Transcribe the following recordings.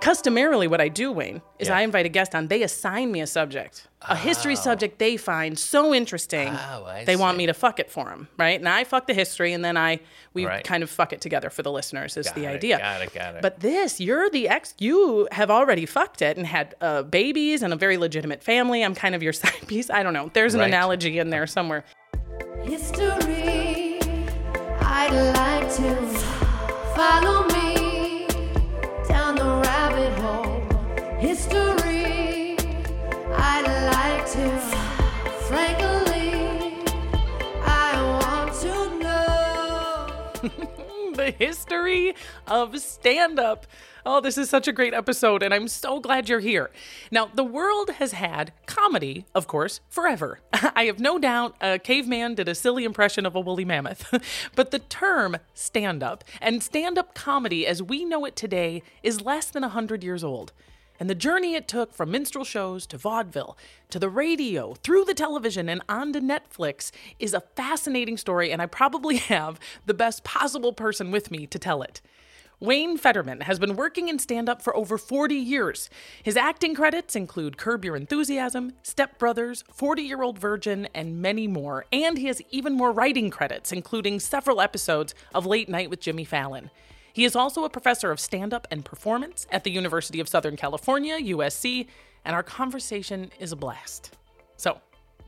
Customarily, what I do, Wayne, is Yeah. I invite a guest on. They assign me a subject, a history subject they find so interesting, Oh, I they want me to fuck it for them, right? And I fuck the history, and then I we Right. kind of fuck it together for the listeners. Is the it, idea? got it, got it. But this, you're the ex. You have already fucked it and had uh, babies and a very legitimate family. I'm kind of your side piece. I don't know. There's an Right. analogy in there somewhere. History, I'd like to follow me history of stand up. Oh, this is such a great episode, and I'm so glad you're here. Now, the world has had comedy, of course, forever. I have no doubt a caveman did a silly impression of a woolly mammoth. but the term stand up and stand up comedy as we know it today is less than 100 years old. And the journey it took from minstrel shows to vaudeville to the radio, through the television, and onto Netflix is a fascinating story, and I probably have the best possible person with me to tell it. Wayne Federman has been working in stand up for over 40 years. His acting credits include Curb Your Enthusiasm, Step Brothers, 40 Year Old Virgin, and many more. And he has even more writing credits, including several episodes of Late Night with Jimmy Fallon. He is also a professor of stand up and performance at the University of Southern California, USC, and our conversation is a blast. So,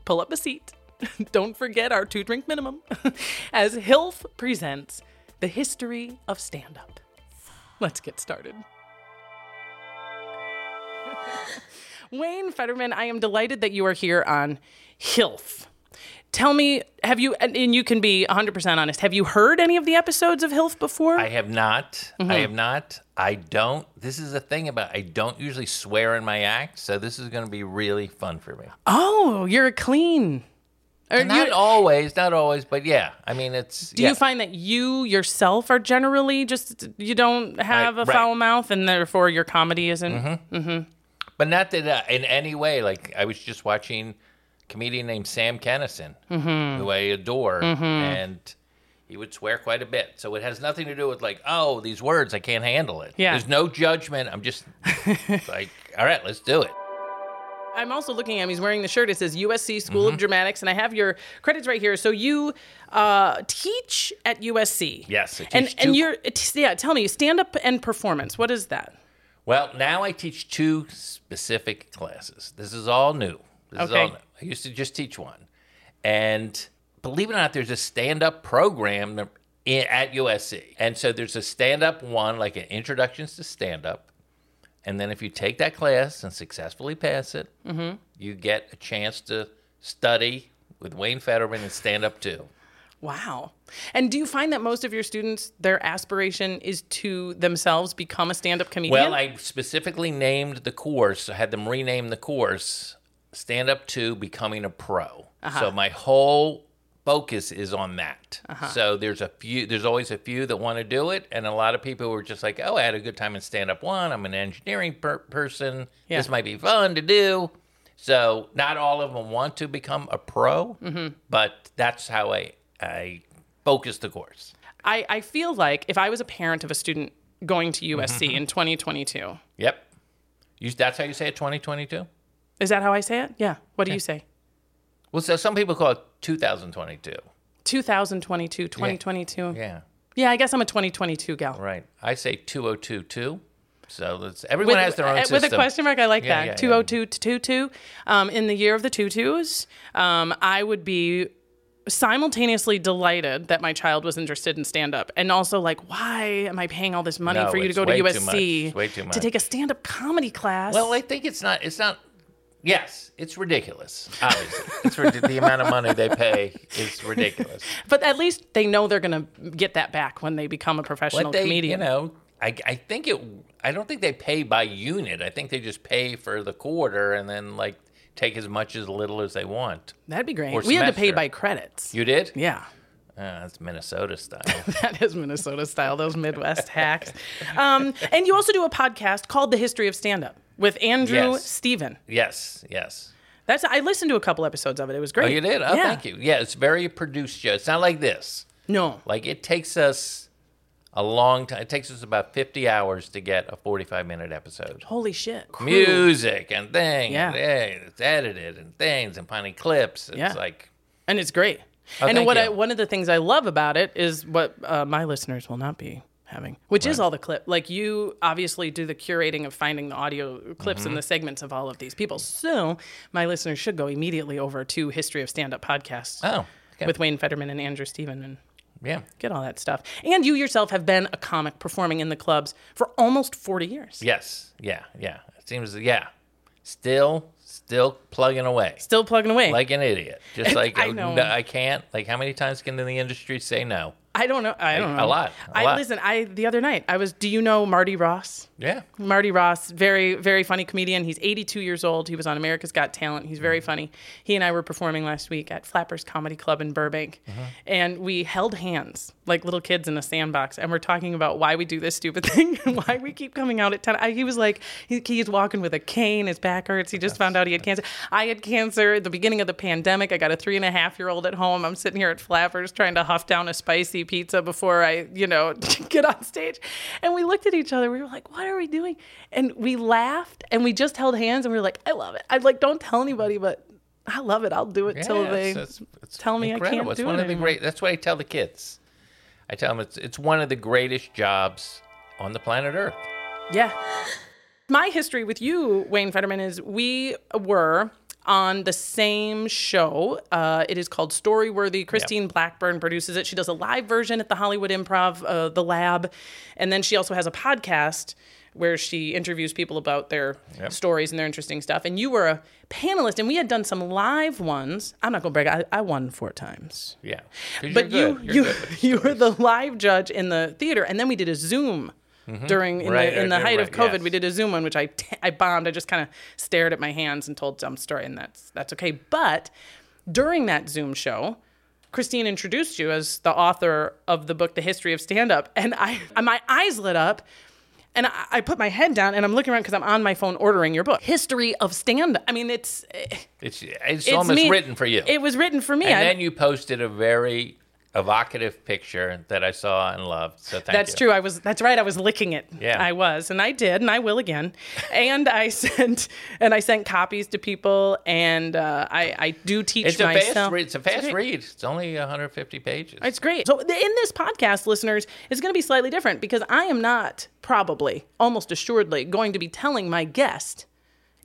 pull up a seat. Don't forget our two drink minimum as HILF presents the history of stand up. Let's get started. Wayne Federman, I am delighted that you are here on HILF. Tell me, have you, and and you can be 100% honest, have you heard any of the episodes of HILF before? I have not. Mm-hmm. I have not. I don't. This is the thing about I don't usually swear in my act, so this is going to be really fun for me. oh, you're clean. Or Not always, not always, but yeah. I mean, it's. Do yeah. you find that you yourself are generally just you don't have a right. Mm-hmm. foul mouth, and therefore your comedy isn't? But not that uh, in any way. Like I was just watching comedian named Sam Kinison, Mm-hmm. who I adore, and he would swear quite a bit. So it has nothing to do with like, oh, these words I can't handle it. Yeah. There's no judgment. I'm just like, all right, let's do it. I'm also looking at him. He's wearing the shirt. It says USC School Mm-hmm. of Dramatics, and I have your credits right here. So you uh, teach at USC. Yes, I and teach and two- you're yeah. Tell me, stand up and performance. What is that? Well, now I teach two specific classes. This is all new. This is Okay. all. I used to just teach one. And believe it or not, there's a stand up program i- at USC. And so there's a stand up one, like an introductions to stand up. And then if you take that class and successfully pass it, Mm-hmm. you get a chance to study with Wayne Federman and stand up too. Wow. And do you find that most of your students, their aspiration is to themselves become a stand up comedian? Well, I specifically named the course, I had them rename the course Stand Up to Becoming a Pro. Uh-huh. So my whole focus is on that. So there's a few there's always a few that want to do it and a lot of people were just like, "Oh, I had a good time in Stand Up 1. I'm an engineering per- person. Yeah. This might be fun to do." So not all of them want to become a pro, Mm-hmm. but that's how I I focus the course. I, I feel like if I was a parent of a student going to USC Mm-hmm. in 2022, Yep. You, that's how you say it 2022? Is that how I say it? Yeah. What do you say? Well, so some people call it 2022. 2022, 2022. Yeah, Yeah, I guess I'm a 2022 gal. right. I say 2022. So that's, everyone has their own uh, system. with a question mark, I like Yeah, that. yeah, yeah. 202 to 22. Um, in the year of the tutus, um, I would be simultaneously delighted that my child was interested in stand up and also like, why am I paying all this money No, for you to go to way too USC much. Way too to take a stand up comedy class? Well, I think it's not. It's not. Yes, it's ridiculous. Obviously, it's the amount of money they pay is ridiculous. but at least they know they're going to get that back when they become a professional they, comedian. you know, I, I think it. I don't think they pay by unit. I think they just pay for the quarter and then like take as much as little as they want. That'd be great. We had to pay by credits. You did? yeah. That's Minnesota style. That is Minnesota style, those Midwest hacks. Um, and you also do a podcast called The History of Stand Up with Andrew Yes. Steven. yes, yes. That's I listened to a couple episodes of it. It was great. Oh, you did? Oh, yeah. thank you. Yeah, it's very produced show. It's not like this. No. Like it takes us a long time. It takes us about 50 hours to get a 45 minute episode. Holy shit. Music and things. Yeah. And, it's edited and things and finding clips. It's Yeah. like, And it's great. Oh, and what you. I, one of the things I love about it is what uh, my listeners will not be having, which is all the clip. Like you obviously do the curating of finding the audio clips Mm-hmm. and the segments of all of these people. So my listeners should go immediately over to History of Stand Up Podcasts. oh, okay. with Wayne Federman and Andrew Steven and yeah. get all that stuff. And you yourself have been a comic performing in the clubs for almost 40 years. Yes. Yeah. Yeah. It seems, yeah. Still, still plugging away. Still plugging away. Like an idiot. Just like, I know. no, I can't. Like, how many times can the industry say no? I don't know. I don't a know. lot, a I lot. listen. I the other night I was. Do you know Marty Ross? Yeah. Marty Ross, very, very funny comedian. He's 82 years old. He was on America's Got Talent. He's very mm-hmm. funny. He and I were performing last week at Flappers Comedy Club in Burbank. Mm-hmm. And we held hands like little kids in a sandbox. And we're talking about why we do this stupid thing and why we keep coming out at 10. I, he was like, he, he's walking with a cane. His back hurts. He just found out he had cancer. I had cancer at the beginning of the pandemic. I got a three and a half year old at home. I'm sitting here at Flappers trying to huff down a spicy pizza before I, you know, get on stage. And we looked at each other. We were like, what are we doing? And we laughed and we just held hands and we were like, I love it. I'd like, don't tell anybody, but I love it. I'll do it till they it's- it's- tell me I incredible. can't it's do one it of the anymore. great. That's what I tell the kids. I tell them it's it's one of the greatest jobs on the planet Earth. Yeah. My history with you, Wayne Federman, is we were on the same show. Uh, it is called Storyworthy. Christine Blackburn produces it. She does a live version at the Hollywood Improv, uh, the Lab, and then she also has a podcast where she interviews people about their stories and their interesting stuff. And you were a panelist, and we had done some live ones. I'm not gonna brag. I, I won four times. Yeah, But you, you, you were the live judge in the theater, and then we did a Zoom during in Mm-hmm. Right, the in the right, height of COVID. yes. We did a Zoom one, which I t- I bombed. I just kind of stared at my hands and told some story, and that's that's okay. But during that Zoom show. Christine introduced you as the author of the book, The History of Stand Up. And I, my eyes lit up and I, I put my head down and I'm looking around because I'm on my phone ordering your book, History of Stand Up. I mean, it's, It's it's, it's almost me- written for you. It was written for me. and I- then you posted a very evocative picture that I saw and loved. So thank That's you. true. I was. That's right. I was licking it. Yeah. I was, and I did, and I will again. and I sent, and I sent copies to people, and uh, I, I do teach It's a fast read. It's a fast great. read. It's only 150 pages. It's great. So in this podcast, listeners, it's going to be slightly different because I am not probably, almost assuredly, going to be telling my guest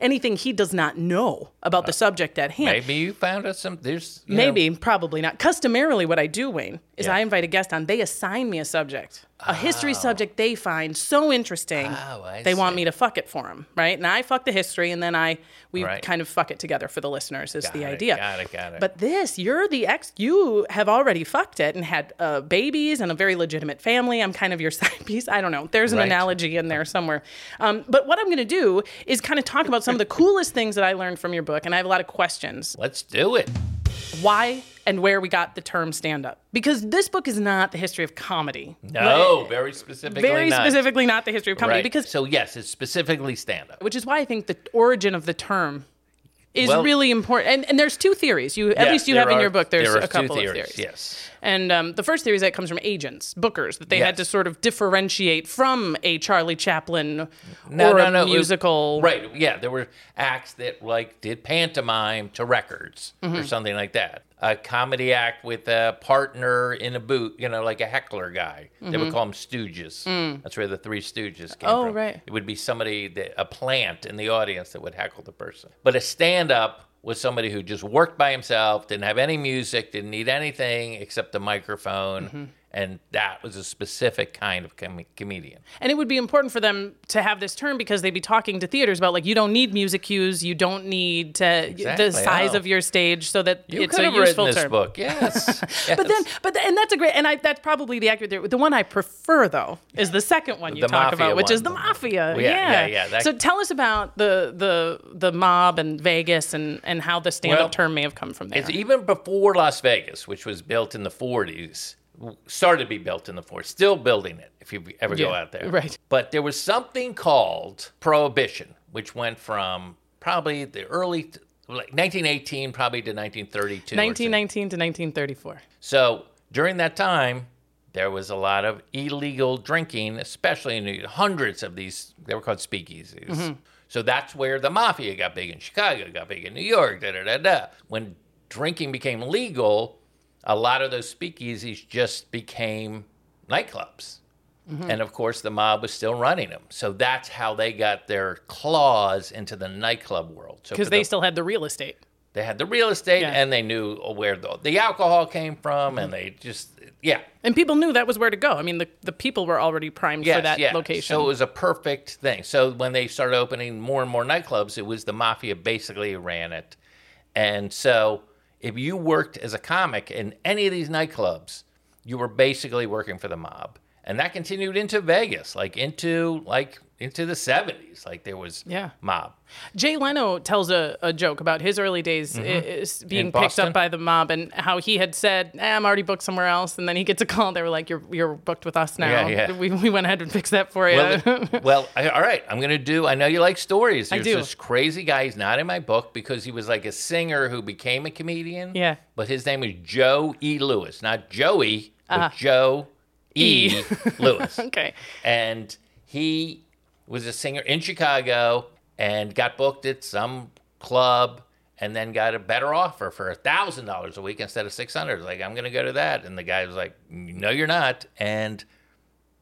anything he does not know about the uh, subject at hand. Maybe you found us some. There's you know, Maybe, probably not. Customarily, what I do, Wayne, is Yeah. I invite a guest on. They assign me a subject, a history subject they find so interesting, Oh, I they want me to fuck it for them, right? And I fuck the history, and then I we Right. kind of fuck it together for the listeners. Is the it, idea? got it, got it. But this, you're the ex. You have already fucked it and had uh, babies and a very legitimate family. I'm kind of your side piece. I don't know. There's an Right. analogy in there somewhere. Um, but what I'm going to do is kind of talk about some of the coolest things that I learned from your book, and I have a lot of questions Let's do it. Why and where we got the term stand up. Because this book is not the history of comedy. No, very specifically. Very not. specifically not the history of comedy. Right. Because so yes, it's specifically stand up. which is why I think the origin of the term is Well- really important. And, and there's two theories. You at Yes, least you have in your book. There's there a couple two of theories. theories. Yes. And um, the first theory is that it comes from agents, bookers, that they had to sort of differentiate from a Charlie Chaplin No, or no, a no. was- musical. right. Yeah, there were acts that like did pantomime to records Mm-hmm. or something like that. A comedy act with a partner in a boot, you know, like a heckler guy. They would call them stooges. That's where the three stooges came Mm. Oh, from. right. It would be somebody that a plant in the audience that would heckle the person. But a stand up was somebody who just worked by himself, didn't have any music, didn't need anything except a microphone. Mm-hmm. And that was a specific kind of com- comedian. And it would be important for them to have this term because they'd be talking to theaters about like you don't need music cues, you don't need to Exactly, the size of your stage so that You it's a useful this term. book, yes. But then, but th- and that's a great, and I that's probably the accurate. theory. The one I prefer though is the second one you The talk about, which is the mafia. Yeah, Yeah, yeah, yeah, that- so tell us about the the the mob and Vegas and and how the stand up Well, term may have come from there. It's even before Las Vegas, which was built in the 40s, started to be built in the 40s, still building it if you ever go out there. right. But there was something called Prohibition, which went from probably the early, like 1918, probably to 1932. 1919 to 1934. So during that time, there was a lot of illegal drinking, especially in New hundreds of these. They were called speakeasies. Mm-hmm. So that's where the mafia got big in Chicago, got big in New York. Da da da da. When drinking became legal, a lot of those speakeasies just became nightclubs. Mm-hmm. And of course, the mob was still running them. So that's how they got their claws into the nightclub world. Because for they the- still had the real estate. they had the real estate Yeah. and they knew where the, the alcohol came from, and mm-hmm. they just yeah. And people knew that was where to go. I mean, the, the people were already primed for that yeah. location. So it was a perfect thing. So when they started opening more and more nightclubs, it was the mafia basically ran it. And so if you worked as a comic in any of these nightclubs, you were basically working for the mob. And that continued into Vegas, like into like into the 70s. Like there was Yeah. mob. Jay Leno tells a, a joke about his early days is being picked up by the mob and how he had said, eh, I'm already booked somewhere else. And then he gets a call. They were like, You're you're booked with us now. Yeah, yeah. We, we went ahead and fixed that for you. Well, the- well, I, all right. I'm going to do. I know you like stories. I do. this crazy guy. He's not in my book because he was like a singer who became a comedian. Yeah. But his name is Joe E. Lewis, not Joey, but Uh-huh. Joe E. E. Lewis. okay. And he was a singer in Chicago and got booked at some club and then got a better offer for a thousand dollars a week instead of six hundred. Like, I'm gonna go to that. And the guy was like, No, you're not. And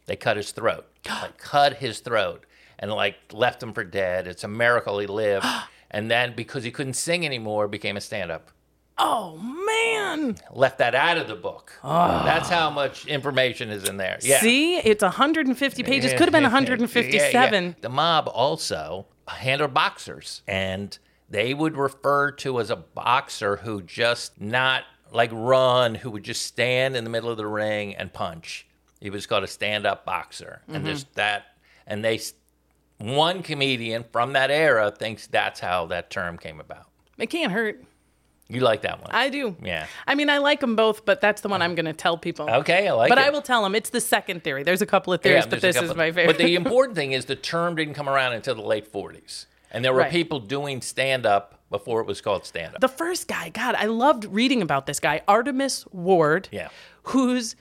they cut his throat. Like cut his throat and like left him for dead. It's a miracle he lived. and then because he couldn't sing anymore, became a stand up. Oh, man. Left that out of the book. That's how much information is in there. Yeah. See, it's 150 pages. Could have been 157. yeah. The mob also handled boxers, and they would refer to as a boxer who just not like run, who would just stand in the middle of the ring and punch. He was called a stand-up boxer, and Mm-hmm. there's that. And they, one comedian from that era thinks that's how that term came about. It can't hurt. You like that one? I do. Yeah. I mean, I like them both, but that's the one I'm going to tell people. Okay, I like But it. I will tell them it's the second theory. There's a couple of theories, Yeah, but this is my favorite. But the important thing is the term didn't come around until the late 40s. And there were Right. people doing stand up before it was called stand up. The first guy, God, I loved reading about this guy, Artemus Ward, Yeah. whose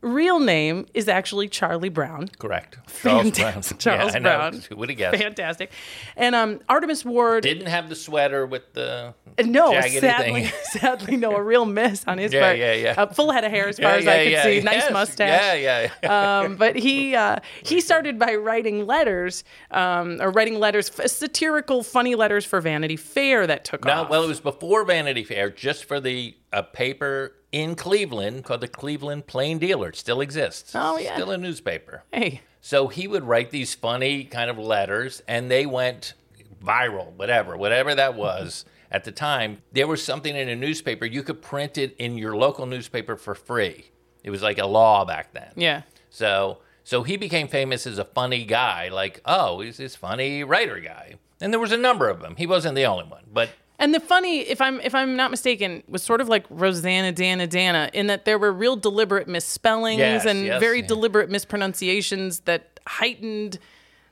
real name is actually Charlie Brown. Correct. Fantastic. Charles Yeah, I know. Brown. Who would have guessed? Fantastic. And um, Artemus Ward, Didn't have the sweater with the no, sadly, thing. sadly, no, a real miss on his Yeah, part. yeah, yeah. Uh, full head of hair as far Yeah, as yeah, I could see. Nice mustache. Yeah, yeah. um, but he uh, he started by writing letters, um, or writing letters, satirical, funny letters for Vanity Fair that took no, off. well, it was before Vanity Fair, just for the a paper in Cleveland called the Cleveland Plain Dealer. It still exists. Oh, yeah. Still a newspaper. hey, So he would write these funny kind of letters, and they went viral, whatever, whatever that was at the time. There was something in a newspaper, you could print it in your local newspaper for free. It was like a law back then. yeah, So so he became famous as a funny guy, like, oh, he's this funny writer guy. And there was a number of them. He wasn't the only one, but And the funny, if I'm if I'm not mistaken, was sort of like Rosanna Dana Dana in that there were real deliberate misspellings Yes, and yes, very yeah. deliberate mispronunciations that heightened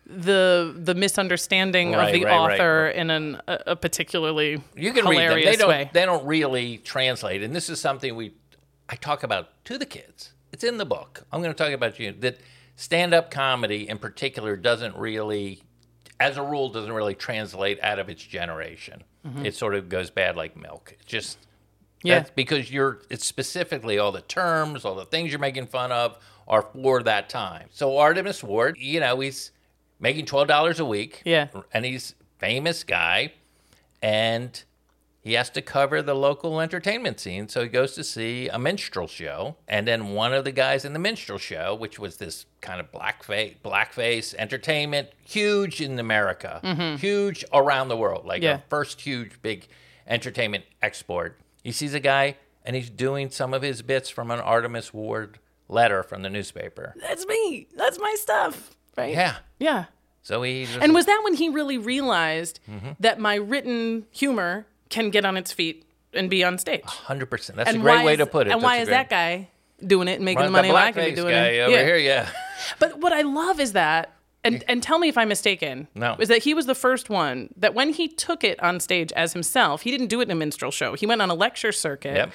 the the misunderstanding Right, of the right, right. author in an, a, a particularly you can read them. They don't way. they don't really translate. And this is something we I talk about to the kids. It's in the book. I'm going to talk about you that stand-up comedy in particular doesn't really as a rule doesn't really translate out of its generation. Mm-hmm. It sort of goes bad like milk. It just Yeah. That's because you're it's specifically all the terms, all the things you're making fun of are for that time. So Artemus Ward, you know, he's making twelve dollars a week. Yeah. And he's famous guy and he has to cover the local entertainment scene. So he goes to see a minstrel show. And then one of the guys in the minstrel show, which was this kind of blackface blackface entertainment, huge in America, mm-hmm. huge around the world, like Yeah. first huge big entertainment export. He sees a guy and he's doing some of his bits from an Artemus Ward letter from the newspaper. That's me. That's my stuff. Right. Yeah. Yeah. So he just, And was that when he really realized Mm-hmm. that my written humor can get on its feet and be on stage? hundred percent. That's and a great way is- to put it. And why is a that guy doing it and making Right, the money the I can be doing guy it? over Yeah. here? Yeah. But what I love is that, and, and tell me if I'm mistaken, No. is that he was the first one that when he took it on stage as himself, he didn't do it in a minstrel show. He went on a lecture circuit. Yep.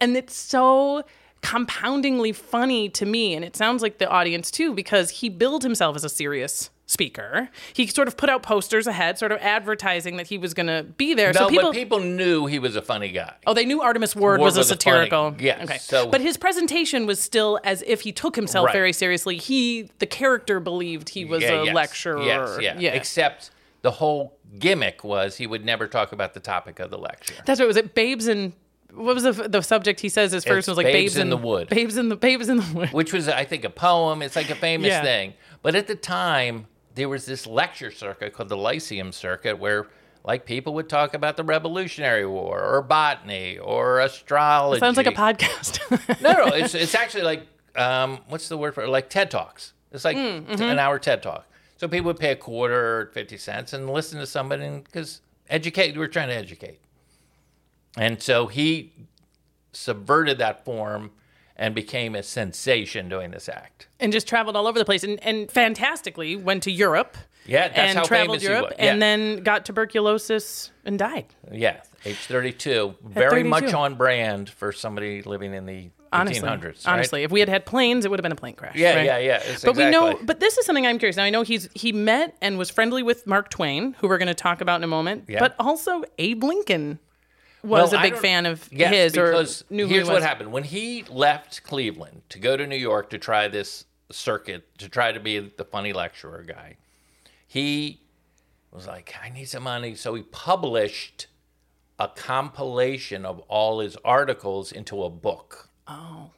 And it's so compoundingly funny to me, and it sounds like the audience too, because he billed himself as a serious speaker. He sort of put out posters ahead, sort of advertising that he was going to be there. No, so people, but people knew he was a funny guy. Oh, they knew Artemus Ward, Ward was a was a funny- satirical. yes, Okay. so- but his presentation was still as if he took himself Right. very seriously. He, the character, believed he was Yeah, a yes, lecturer. Yes, yeah. yeah. Except the whole gimmick was he would never talk about the topic of the lecture. That's what was it. Babes in what was the the subject? He says his first It's was like Babes babes, in the Wood. Babes in the babes in the wood. which was I think a poem. It's like a famous Yeah. thing. But at the time, there was this lecture circuit called the Lyceum Circuit where like people would talk about the Revolutionary War or botany or astrology. Sounds like a podcast. no, no, it's it's actually like um, what's the word for it? Like TED Talks. It's like Mm, mm-hmm. an hour TED Talk. So people would pay a quarter or fifty cents and listen to somebody because educate. We're trying to educate, and so he subverted that form and became a sensation doing this act. and just traveled all over the place and, and fantastically went to Europe. Yeah, that's and how traveled famous he Europe was. and then got tuberculosis and died. Yeah, age 32. Very much on brand for somebody living in the Honestly, 1800s. right? honestly, if we had had planes, it would have been a plane crash. Yeah, right? yeah, yeah. It's But we know, but this is something I'm curious. Now I know he's he met and was friendly with Mark Twain, who we're going to talk about in a moment. Yeah. But also Abe Lincoln was Well, a big fan of yes, his, or because knew who here's he what happened when he left Cleveland to go to New York to try this circuit to try to be the funny lecturer guy. He was like, I need some money, so he published a compilation of all his articles into a book. Oh,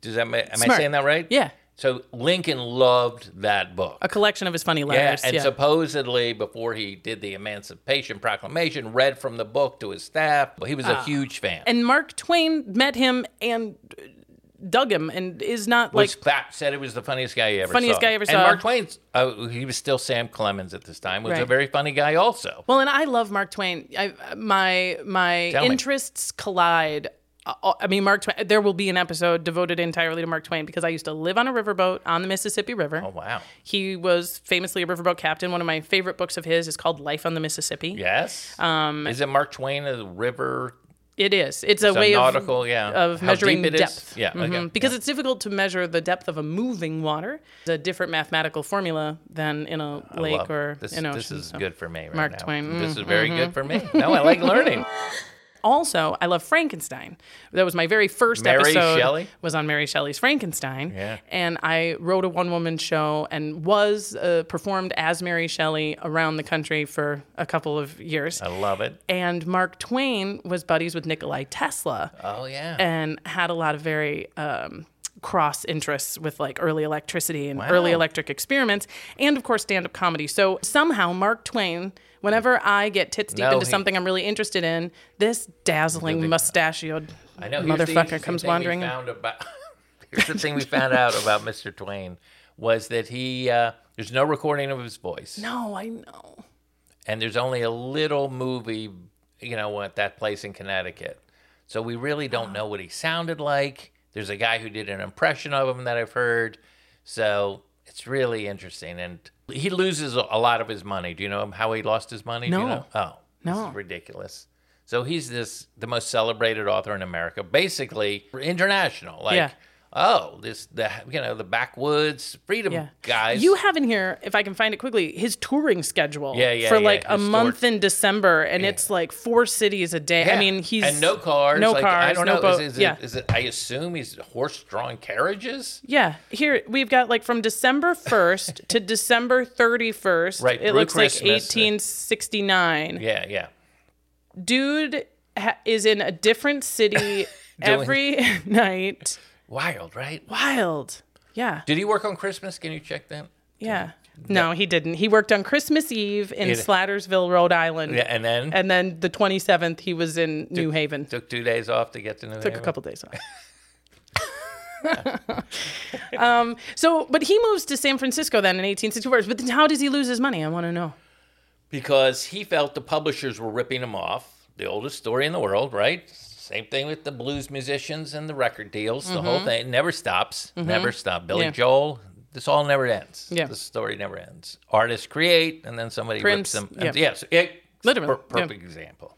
Does that am I saying that right? yeah, So Lincoln loved that book. a collection of his funny letters. Yeah, and yeah. supposedly before he did the Emancipation Proclamation, read from the book to his staff. He was a huge fan. And Mark Twain met him and dug him, and is not like was fat, said he was the funniest guy he ever Funniest saw. guy ever And saw. Mark Twain's, uh, he was still Sam Clemens at this time, was a very funny guy also. Well, and I love Mark Twain. I, my my Tell me. interests collide. Uh, I mean, Mark Twain. There will be an episode devoted entirely to Mark Twain because I used to live on a riverboat on the Mississippi River. Oh, wow. He was famously a riverboat captain. One of my favorite books of his is called Life on the Mississippi. Yes. Um, Is it Mark Twain, a river? It is. It's a It's a way nautical, of, yeah. of How measuring is? depth. Yeah, okay, Mhm. Because yeah. it's difficult to measure the depth of a moving water. It's a different mathematical formula than in a I lake or this, an ocean. this is so. good for me right Mark now. Twain, mm, This is very good for me. No, I like learning. Also, I love Frankenstein. That was my very first Mary episode. Shelley? Was on Mary Shelley's Frankenstein. Yeah. And I wrote a one-woman show and was uh, performed as Mary Shelley around the country for a couple of years. I love it. And Mark Twain was buddies with Nikolai Tesla Oh, yeah. and had a lot of very um, cross interests with like early electricity and Wow. early electric experiments, and of course stand up comedy. So somehow Mark Twain, whenever I get tits deep No, into he- something I'm really interested in, this dazzling mustachioed I know. here's the motherfucker interesting comes thing we wandering in. Found about, here's the thing we found out about Mr. Twain was that he uh, there's no recording of his voice, No, I know. and there's only a little movie, you know, at that place in Connecticut. So we really don't know what he sounded like. There's a guy who did an impression of him that I've heard. So it's really interesting, and he loses a lot of his money. Do you know how he lost his money? Do you No. know? Oh, this No. is ridiculous. So he's this the most celebrated author in America, basically international. Like, Yeah. Oh, this the you know the backwoods freedom Yeah. guys. You have in here, if I can find it quickly, his touring schedule Yeah, yeah, for like a month tour- in December, and it's like four cities a day. I mean, he's and no cars. no like, cars, I don't no know. boat. Is, is yeah, it, is it? I assume he's horse-drawn carriages. Yeah, here we've got like from December 1st to December 31st. Right, It looks like 1869. Yeah, yeah. Dude ha- is in a different city every night. Wild, right? Wild. Yeah. Did he work on Christmas? Can you check that? Yeah. No, he didn't. He worked on Christmas Eve in It- Slatersville, Rhode Island. Yeah, and then And then the 27th, he was in New Haven. took two days off to get to New Haven. Took a Haven. couple days off. um, so, but he moves to San Francisco then in 1864. But then how does he lose his money? I want to know. because he felt the publishers were ripping him off. The oldest story in the world, right? Same thing with the blues musicians and the record deals. The whole thing never stops, never stop. Billy Mm-hmm. Yeah. Joel, this all never ends. Yeah. the story never ends. Artists create, and then somebody Prince, rips them. yeah. yes, it, Literally, per- yeah. perfect example.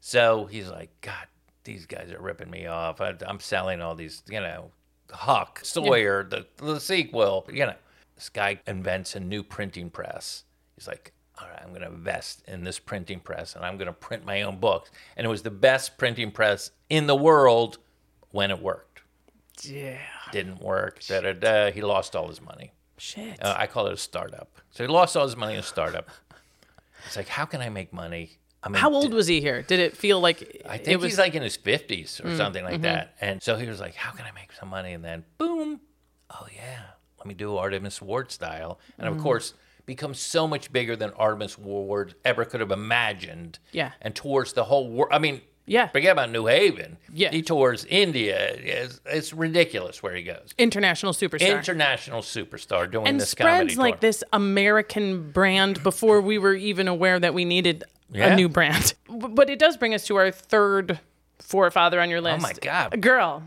So he's like, God these guys are ripping me off. I, I'm selling all these, you know, Huck, Sawyer, the, the sequel. You know, this guy invents a new printing press. He's like, all right, I'm going to invest in this printing press and I'm going to print my own books. And it was the best printing press in the world when it worked. Yeah. Didn't work. Da, da, da. He lost all his money. Shit. Uh, I call it a startup. So he lost all his money in a startup. It's like, how can I make money? I mean, How old was he here? Did it feel like I think was, was he's like in his 50s Mm, or something mm-hmm. like that. And so he was like, how can I make some money? And then, boom, oh, yeah, let me do Artemus Ward style. And Mm. of course, becomes so much bigger than Artemus Ward ever could have imagined. Yeah. And tours the whole world. I mean, Yeah. forget about New Haven. Yeah. He tours India. It's, it's ridiculous where he goes. international superstar? International superstar doing and this comedy spreads like tour. this American brand before we were even aware that we needed Yeah. a new brand. But it does bring us to our third forefather on your list. Oh my God. Girl,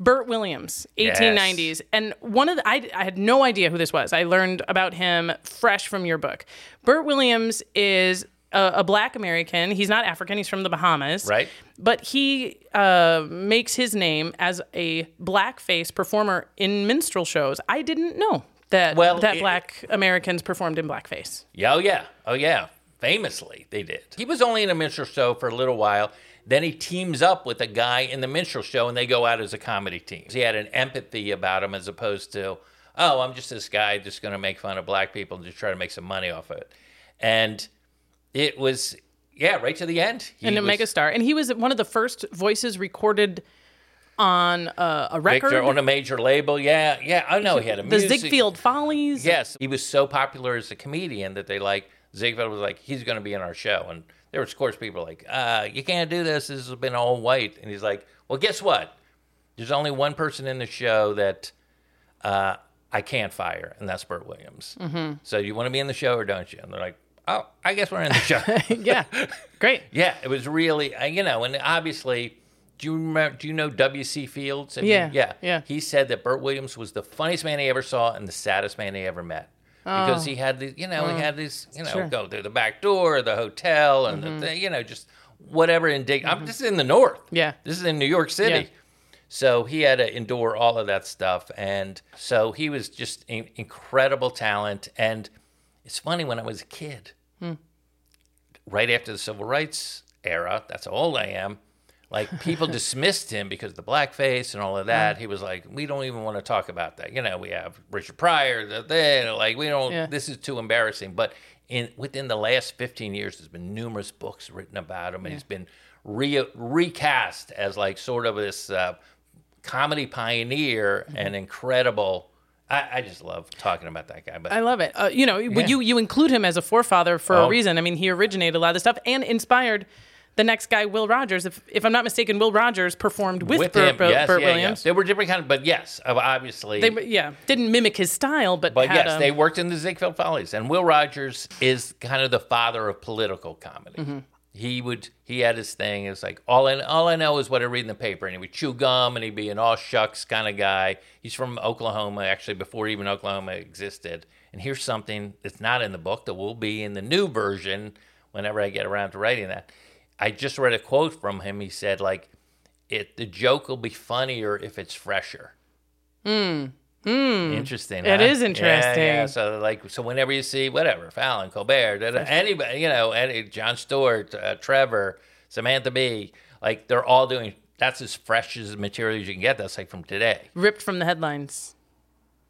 Bert Williams, 1890s. And one of the, I, I had no idea who this was. I learned about him fresh from your book. Bert Williams is a, a black American. He's not African, he's from the Bahamas. Right. But he uh, makes his name as a blackface performer in minstrel shows. I didn't know that Well, that it- black Americans performed in blackface. Yeah, oh yeah, oh yeah. Famously, they did. He was only in a minstrel show for a little while. Then he teams up with a guy in the minstrel show, and they go out as a comedy team. He had an empathy about him, as opposed to, oh, I'm just this guy just going to make fun of black people and just try to make some money off of it. And it was, yeah, right to the end. He and a was mega star. And he was one of the first voices recorded on uh, a record. Victor on a major label. Yeah, yeah. I know he had a the music. Ziegfeld Follies. Yes, he was so popular as a comedian that they like Ziegfeld was like he's going to be in our show, and there was of course people like, uh, you can't do this. This has been all white, and he's like, well, guess what? There's only one person in the show that uh, I can't fire, and that's Bert Williams. Mm-hmm. So you want to be in the show or don't you? And they're like, oh, I guess we're in the show. yeah. Great. yeah, it was really, uh, you know, and obviously. Do you remember? Do you know W.C. Fields? Have you- Yeah, yeah, yeah. He said that Bert Williams was the funniest man he ever saw and the saddest man he ever met because he had the, you know, he had these, you know, Oh. Sure. Mm-hmm. go through the back door of the hotel and the, the, you know, just whatever. Indig- I'm this is in the north. Yeah. this is in New York City. Yeah. So he had to endure all of that stuff, and so he was just in- incredible talent. And it's funny when I was a kid, Hmm. right after the civil rights era. That's how old I am. Like people dismissed him because of the blackface and all of that. He was like, "We don't even want to talk about that." You know, we have Richard Pryor. The, the, like we don't. Yeah. This is too embarrassing. But in within the last fifteen years, there's been numerous books written about him, and he's been re- recast as like sort of this uh, comedy pioneer and incredible. I, I just love talking about that guy. But I love it. Uh, you know, Yeah. you you include him as a forefather for Oh. a reason. I mean, he originated a lot of the stuff and inspired the next guy, Will Rogers. If if I'm not mistaken, Will Rogers performed with, with Bert, him, Bert- yes, Bert yeah. Williams. They were different kind of, but yes, obviously. They, yeah, didn't mimic his style, but But yes, a, they worked in the Ziegfeld Follies, and Will Rogers is kind of the father of political comedy. Mm-hmm. He would he had his thing. It's like all I all I know is what I read in the paper, and he would chew gum, and he'd be an all shucks kind of guy. He's from Oklahoma, actually, before even Oklahoma existed. And here's something that's not in the book that will be in the new version whenever I get around to writing that. I just read a quote from him. He said like, "It the joke will be funnier if it's fresher." Interesting. Hmm. It huh? is interesting. Yeah, So like, so whenever you see whatever Fallon, Colbert, anybody, you know, any Jon Stewart, uh, Trevor, Samantha Bee, like they're all doing. That's as fresh as material as you can get. That's like from today. ripped from the headlines.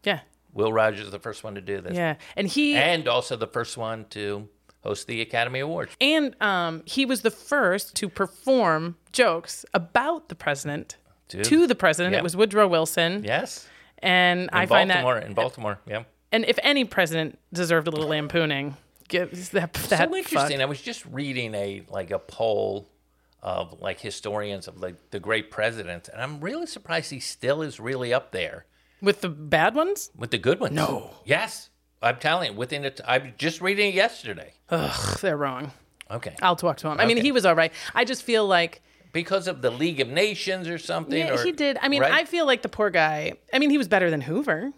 Yeah, Will Rogers is the first one to do this, yeah, and he and also the first one to host the Academy Awards. and um, he was the first to perform jokes about the president To- to the president. It was Woodrow Wilson, Yes, and in I find that in Baltimore, yeah. And if any president deserved a little lampooning, give that that so fuck. interesting. I was just reading a like a poll of like historians of like the great presidents, and I'm really surprised he still is really up there. with the bad ones. With the good ones. No. Yes. I'm telling you, within it, I'm just reading it yesterday. Ugh, they're wrong. Okay. I'll talk to him. I mean, Okay. he was all right. I just feel like Because of the League of Nations or something? yeah, or, he did. I mean, right? I feel like the poor guy. I mean, he was better than Hoover.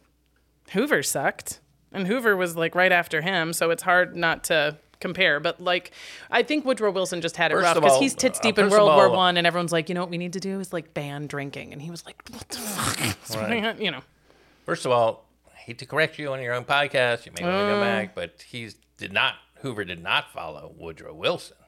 Hoover sucked, and Hoover was like right after him, so it's hard not to compare. But like, I think Woodrow Wilson just had it First rough of because all- he's tits uh, deep in first of World War all- One, and everyone's like, you know what we need to do is like ban drinking, and he was like, what the fuck, you know. First of all, hate to correct you on your own podcast. You may want to go back, but he's did not. Hoover did not follow Woodrow Wilson.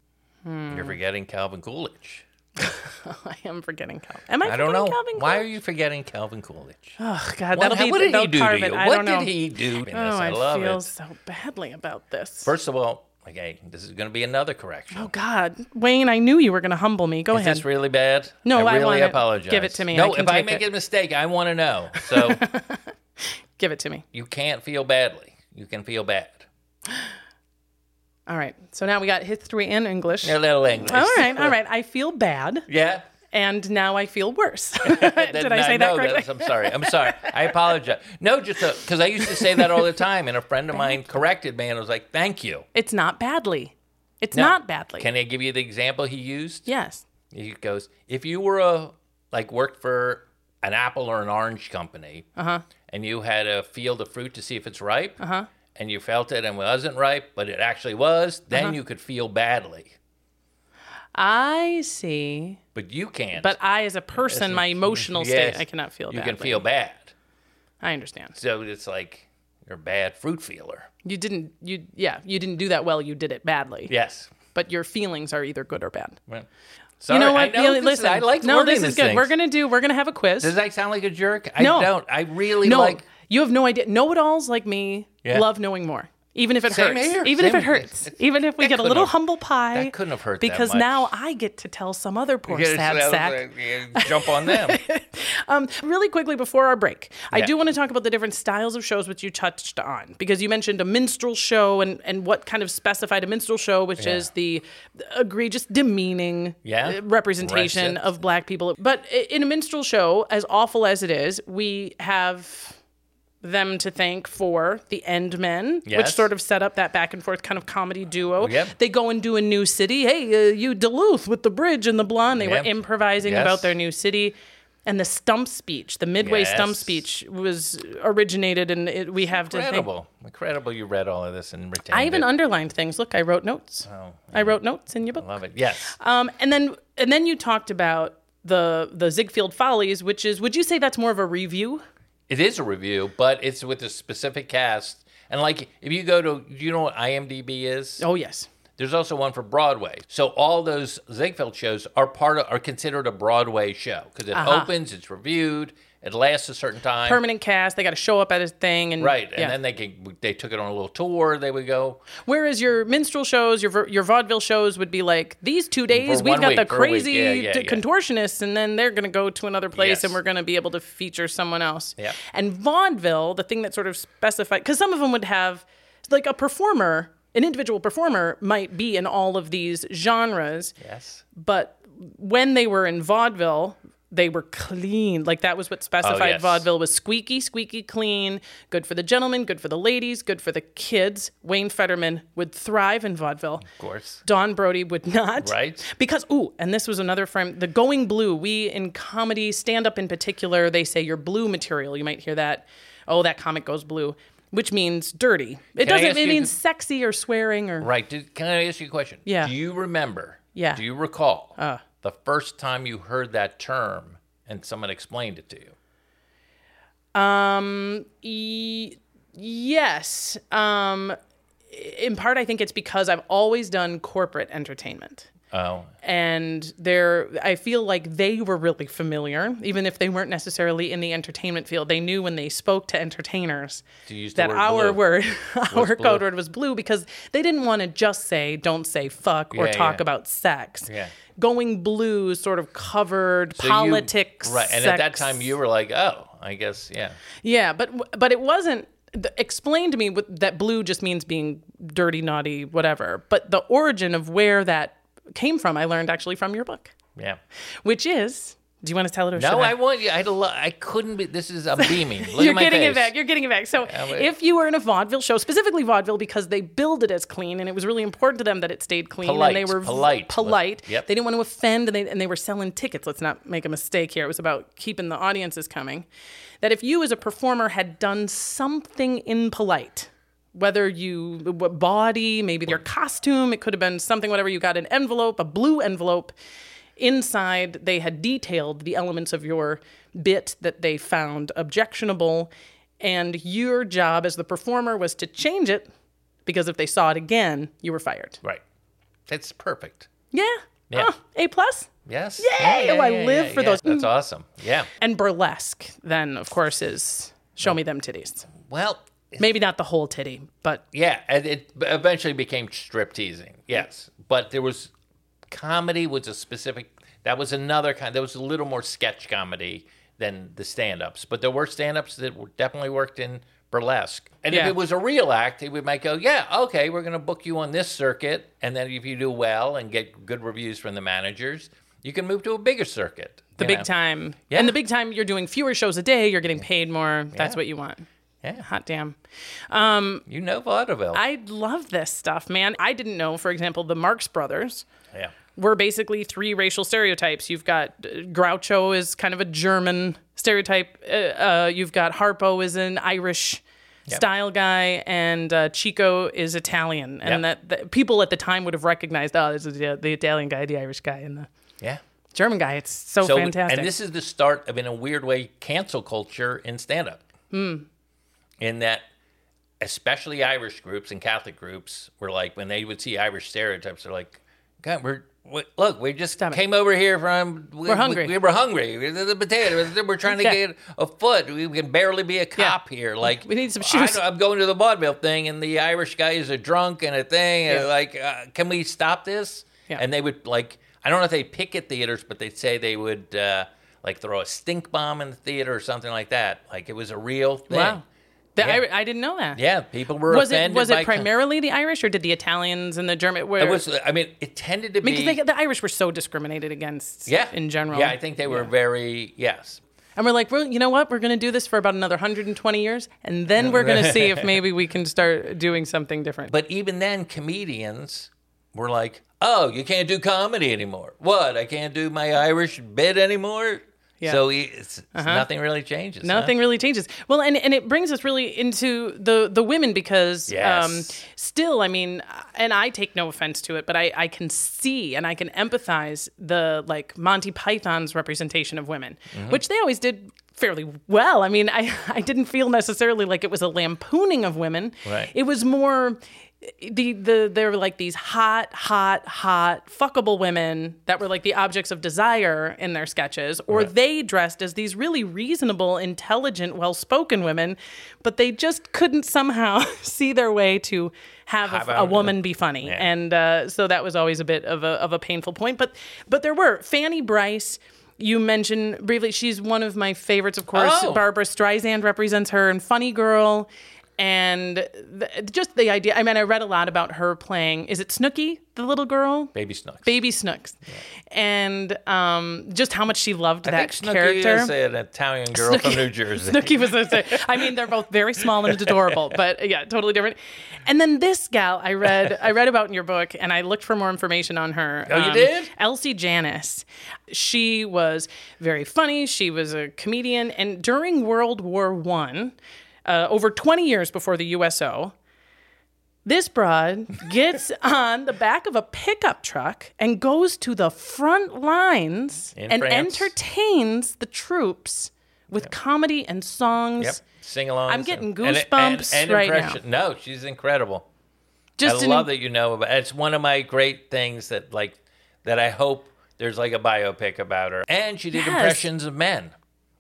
Hmm. You're forgetting Calvin Coolidge. I am forgetting Calvin. Am I? I don't know Calvin why are you forgetting Calvin Coolidge? Oh God, what, that'll be what did he do to you? What know. did he do? Oh, I I, love feel it. so badly about this. First of all, okay, this is going to be another correction. oh God, Wayne, I knew you were going to humble me. Go Is ahead. Is this really bad? No, I I really apologize. give it to me. No, I if I make it. a mistake, I want to know. So Give it to me. you can't feel badly. You can feel bad. All right. So now we got history and English. A little English. All right, all right. I feel bad, Yeah. and now I feel worse. Did I say that correctly? I'm sorry. I'm sorry. I apologize. No, just because I used to say that all the time, and a friend of mine corrected me, and I was like, "Thank you." It's not badly. It's No. not badly. Can I give you the example he used? yes. He goes, "If you were a like worked for an apple or an orange company, Uh-huh. And you had a field of fruit to see if it's ripe, and you felt it and it wasn't ripe, but it actually was, then Uh-huh. you could feel badly. I see. But you can't. But I, as a person, my emotional Yes, state, I cannot feel You badly. can feel bad. I understand. So it's like you're a bad fruit feeler. You didn't. You yeah. You didn't do that well. You did it badly. Yes. But your feelings are either good or bad. Well, You know what? I know this is- listen. I like no, this is good. things. We're gonna do. We're gonna have a quiz. Does that sound like a jerk? I No. don't. I really no, like. you have no idea. Know-it-alls like me Yeah. love knowing more. Even if it Same hurts. here. Even if it hurts. Even if we get a little have- humble pie. that couldn't have hurt that Because now I get to tell some other poor Yeah, sad sack. jump on them. Really quickly before our break, I do want to talk about the different styles of shows which you touched on because you mentioned a minstrel show and, and what kind of specified a minstrel show, which Yeah. is the egregious, demeaning Yeah. uh, representation of black people. But in a minstrel show, as awful as it is, we have them to thank for the End Men, which sort of set up that back and forth kind of comedy duo. Yep. They go and do a new city. Hey, uh, you Duluth with the bridge and the blonde. They Yep. were improvising Yes. about their new city. And the stump speech, the midway stump speech, was originated, and it, we have to. Incredible. Incredible you read all of this and retained I even it. underlined things. Look, I wrote notes. Oh, I wrote notes in your book. love it. Yes. Um, and then and then you talked about the the Ziegfeld Follies, which is would you say that's more of a revue? It is a revue, but it's with a specific cast. And like, if you go to, you know what IMDb is? Oh yes. There's also one for Broadway. So all those Ziegfeld shows are part of, are considered a Broadway show because it Uh-huh. opens, it's reviewed, it lasts a certain time. Permanent cast. They got to show up at a thing and Right, and yeah. then they can, they took it on a little tour. They would go. Whereas your minstrel shows, your your vaudeville shows would be like these two days we've got week, the for a week. crazy Yeah, yeah, d- yeah. contortionists, and then they're going to go to another place, Yes. and we're going to be able to feature someone else. Yeah. And vaudeville, the thing that sort of specified, because some of them would have like a performer, an individual performer might be in all of these genres, Yes. but when they were in vaudeville they were clean like that was what specified Oh, yes. vaudeville was squeaky squeaky clean good for the gentlemen good for the ladies good for the kids wayne federman would thrive in vaudeville Of course. Don Brody would not. Right. Because, ooh, and this was another frame. The going blue, we in comedy, stand up in particular, they say you're blue material. You might hear that. Oh, that comic goes blue, which means dirty. It Can doesn't, it means sexy or swearing or. Right. Did, can I ask you a question? Yeah. Do you remember? Yeah. Do you recall Uh. The first time you heard that term and someone explained it to you? Um, e- yes. Um, in part, I think it's because I've always done corporate entertainment. Oh, and they're i feel like they were really familiar even if they weren't necessarily in the entertainment field they knew when they spoke to entertainers that word our blue. word our blue. code word was blue because they didn't want to just say don't say fuck or Yeah, talk yeah. about sex Yeah. Going blue sort of covered So you- politics right. And at that time, you were like, oh, I guess, yeah. yeah but but it wasn't explain to me what, that blue just means being dirty naughty whatever but the origin of where that came from i learned actually from your book Yeah. which is do you want to tell it or No, should I want you. I had lo- I couldn't be. This is I'm beaming. Look you're at my getting face. it back. You're getting it back. So but- if you were in a vaudeville show, specifically vaudeville, because they billed it as clean, and it was really important to them that it stayed clean, Polite, and they were polite. polite. Yep. They didn't want to offend, and they and they were selling tickets. Let's not make a mistake here. It was about keeping the audiences coming. That if you as a performer had done something impolite, whether you what body, maybe your costume, it could have been something, whatever. You got an envelope, a blue envelope. Inside, they had detailed the elements of your bit that they found objectionable, and your job as the performer was to change it because if they saw it again, you were fired. Right. That's perfect. Yeah. Yeah. Oh, a plus. Yes. Yay! Oh, I live for those. That's awesome. Yeah. And burlesque, then of course is show me them titties. Well, Maybe not the whole titty, but yeah, it eventually became strip teasing. Yes, but there was comedy was a specific. That was another kind. There was a little more sketch comedy than the stand-ups, but there were stand-ups that were, definitely worked in burlesque. And if it was a real act, we might go, yeah, okay, we're going to book you on this circuit, and then if you do well and get good reviews from the managers, you can move to a bigger circuit. the big know? time. Yeah. And the big time, you're doing fewer shows a day. You're getting paid more. That's Yeah. what you want. Yeah, Hot damn. you know vaudeville. I love this stuff, man. I didn't know, for example, the Marx Brothers yeah. were basically three racial stereotypes. You've got uh, Groucho is kind of a German stereotype. Uh, uh, you've got Harpo is an Irish style guy, and uh, Chico is Italian. And Yep. that, that people at the time would have recognized, oh, this is the, the Italian guy, the Irish guy, and the Yeah. German guy. It's so, So, fantastic. and this is the start of, in a weird way, cancel culture in stand up. Hmm. In that, especially Irish groups and Catholic groups were like, when they would see Irish stereotypes, they're like, God, we're, we, look, we just Stop it. came over here from, we, We're hungry. We, we were hungry. The potatoes, we're trying to Yeah. get a foot. We can barely be a cop here. Like, We need some I shoes. know- I'm going to the vaudeville thing, and the Irish guy is a drunk and a thing. And like, uh, can we stop this? Yeah. And they would like, I don't know if they picket theaters, but they'd say they would uh, like throw a stink bomb in the theater or something like that. Like it was a real thing. wow. The Yeah. Iri- I didn't know that. Yeah, people were Was it was it primarily the Irish or did the Italians and the German? Where, It was. Uh, I mean, it tended to I mean, be. 'cause they, the Irish were so discriminated against yeah, in general. Yeah, I think they were very yes. And we're like, well, you know what? We're going to do this for about another 120 years, and then we're going to see if maybe we can start doing something different. But even then, comedians were like, "Oh, you can't do comedy anymore. What? I can't do my Irish bit anymore." Yeah. So it's, it's nothing really changes. huh? Nothing really changes. Well, and, and it brings us really into the the women because Yes. um, still, I mean, and I take no offense to it, but I, I can see and I can empathize the like Monty Python's representation of women, Mm-hmm. which they always did fairly well. I mean, I, I didn't feel necessarily like it was a lampooning of women. Right. It was more the the there were like these hot, hot, hot, fuckable women that were like the objects of desire in their sketches, or Right. they dressed as these really reasonable, intelligent, well-spoken women, but they just couldn't somehow see their way to have, a- a woman be funny, Yeah. and uh, so that was always a bit of a of a painful point. But but there were Fanny Brice. You mentioned briefly, she's one of my favorites, of course. Oh. Barbra Streisand represents her in Funny Girl. And the, just the idea, I mean, I read a lot about her playing, is it Snooky, the little girl? Baby Snooks. Baby Snooks. And um, just how much she loved I that think Snooki character. is an Italian girl from New Jersey. Snooki was a, I mean, they're both very small and adorable, but yeah, totally different. And then this gal, I read, I read about in your book, and I looked for more information on her. Um, Oh, you did? Elsie Janis. She was very funny. She was a comedian, and during World War One, uh, over 20 years before the USO. This broad gets on the back of a pickup truck and goes to the front lines In and France. entertains the troops with comedy and songs. Yep. Sing along. I'm getting goosebumps right now. No, she's incredible. Just I love that you know about. It's one of my great things that like that. I hope there's like a biopic about her, and she did Yes. impressions of men.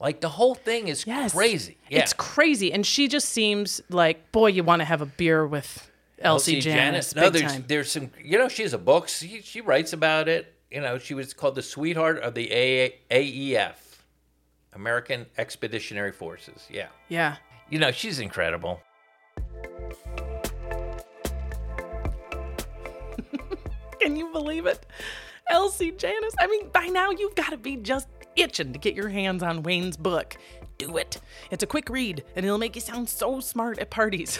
Like the whole thing is Yes. crazy. Yeah, It's crazy. And she just seems like, boy, you want to have a beer with Elsie, Elsie Janis. No, big there's time. there's some. You know, she has a book. She, she writes about it. You know, she was called the sweetheart of the A- AEF, American Expeditionary Forces. Yeah. Yeah. You know, she's incredible. Can you believe it? Elsie Janis. I mean, by now you've got to be just itching to get your hands on Wayne's book. Do it. It's a quick read, and it'll make you sound so smart at parties.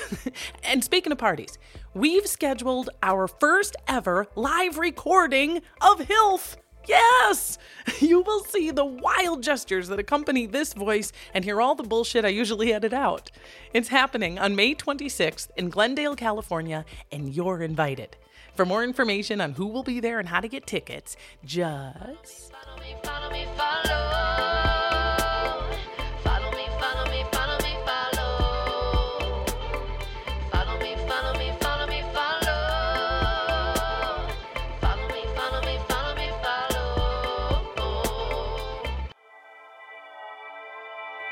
and speaking of parties, we've scheduled our first ever live recording of HILF Yes! You will see the wild gestures that accompany this voice and hear all the bullshit I usually edit out. It's happening on May 26th in Glendale, California, and you're invited. For more information on who will be there and how to get tickets, just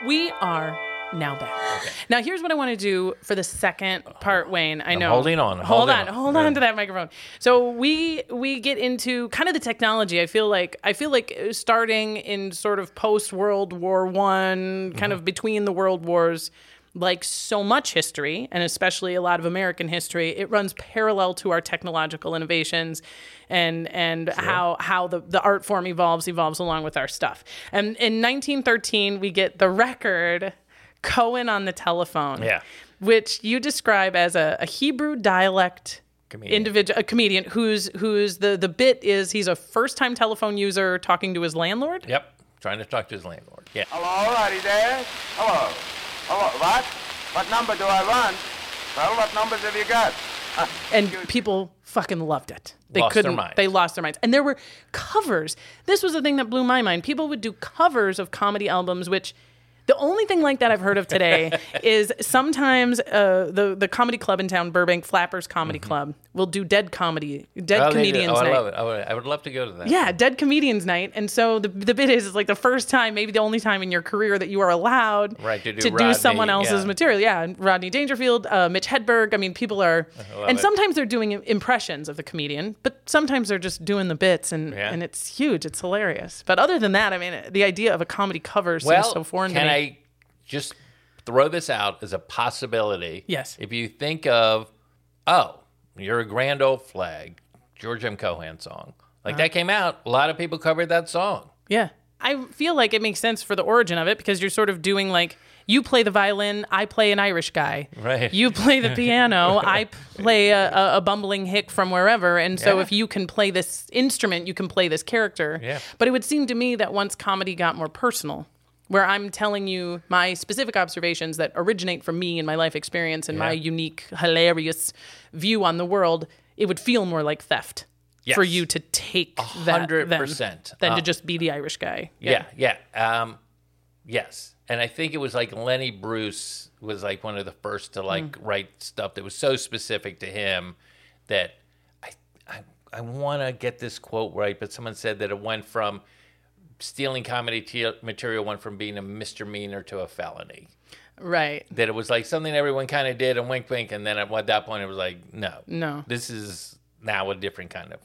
we are now back. Now, here's what I want to do for the second part, Wayne. I know. holding on, Hold holding on. on. Hold on to that microphone. So we we get into kind of the technology. I feel like I feel like uh, starting in sort of post World War One, kind of between the world wars. Like so much history, and especially a lot of American history, it runs parallel to our technological innovations, and and how how the, the art form evolves evolves along with our stuff. And in 1913, we get the record Cohen on the telephone. Yeah. Which you describe as a, a Hebrew dialect Comedian. individual, a comedian who's who's the the bit is he's a first time telephone user talking to his landlord. Yep. Trying to talk to his landlord. Yeah. Hello, are you there? Hello. Hello, what? What number do I want? Well, what numbers have you got? Ah, and people fucking loved it. They Lost couldn't. minds. They lost their minds, and there were covers. This was the thing that blew my mind. People would do covers of comedy albums, which. The only thing like that I've heard of today is sometimes uh, the the comedy club in town, Burbank Flappers Comedy Club, will do dead comedy, dead Mm-hmm. Oh, comedians Oh, I night. love it. I would, I would love to go to that. Yeah, Dead Comedians Night. And so the, the bit is, it's like the first time, maybe the only time in your career that you are allowed Right, to do Rodney, someone else's yeah. material. Yeah, Rodney Dangerfield, uh, Mitch Hedberg. I mean, people are, and it. sometimes they're doing impressions of the comedian, but sometimes they're just doing the bits, and Yeah. and it's huge. It's hilarious. But other than that, I mean, the idea of a comedy cover Well, seems so foreign to me. I just throw this out as a possibility? Yes. If you think of, oh, you're a grand old flag, George M. Cohan song. Like Uh-huh. that came out, a lot of people covered that song. Yeah. I feel like it makes sense for the origin of it because you're sort of doing like you play the violin, I play an Irish guy. Right. You play the piano, I play a, a, a bumbling hick from wherever. And so Yeah. if you can play this instrument, you can play this character. Yeah. But it would seem to me that once comedy got more personal, where I'm telling you my specific observations that originate from me and my life experience and my unique, hilarious view on the world, it would feel more like theft. For you to take that hundred percent. than to Uh, just be the Irish guy. Yeah, yeah. Um, yes. And I think it was like Lenny Bruce was like one of the first to like Hmm. write stuff that was so specific to him that I I, I want to get this quote right, but someone said that it went from stealing comedy te- material went from being a misdemeanor to a felony. Right. That it was like something everyone kind of did and wink wink, and then at that point it was like no, No. this is now a different kind of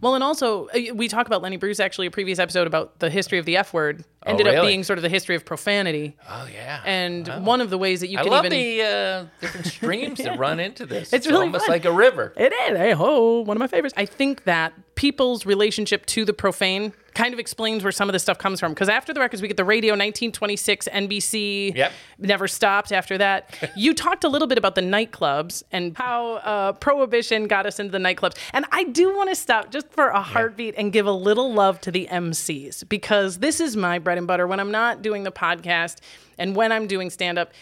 Well, and also uh, we talk about Lenny Bruce actually a previous episode about the history of the F word ended up really? being sort of the history of profanity, oh yeah. and Wow. one of the ways that you I can love even the uh, different streams that run into this. It's really almost fun. like a river. It is. Hey ho, one of my favorites. I think that people's relationship to the profane kind of explains where some of this stuff comes from. Because after the records, we get the radio 1926, NBC Yep. never stopped after that. you talked a little bit about the nightclubs and how uh, prohibition got us into the nightclubs. And I do want to stop just for a heartbeat and give a little love to the MCs because this is my bread and butter when I'm not doing the podcast and when I'm doing stand up.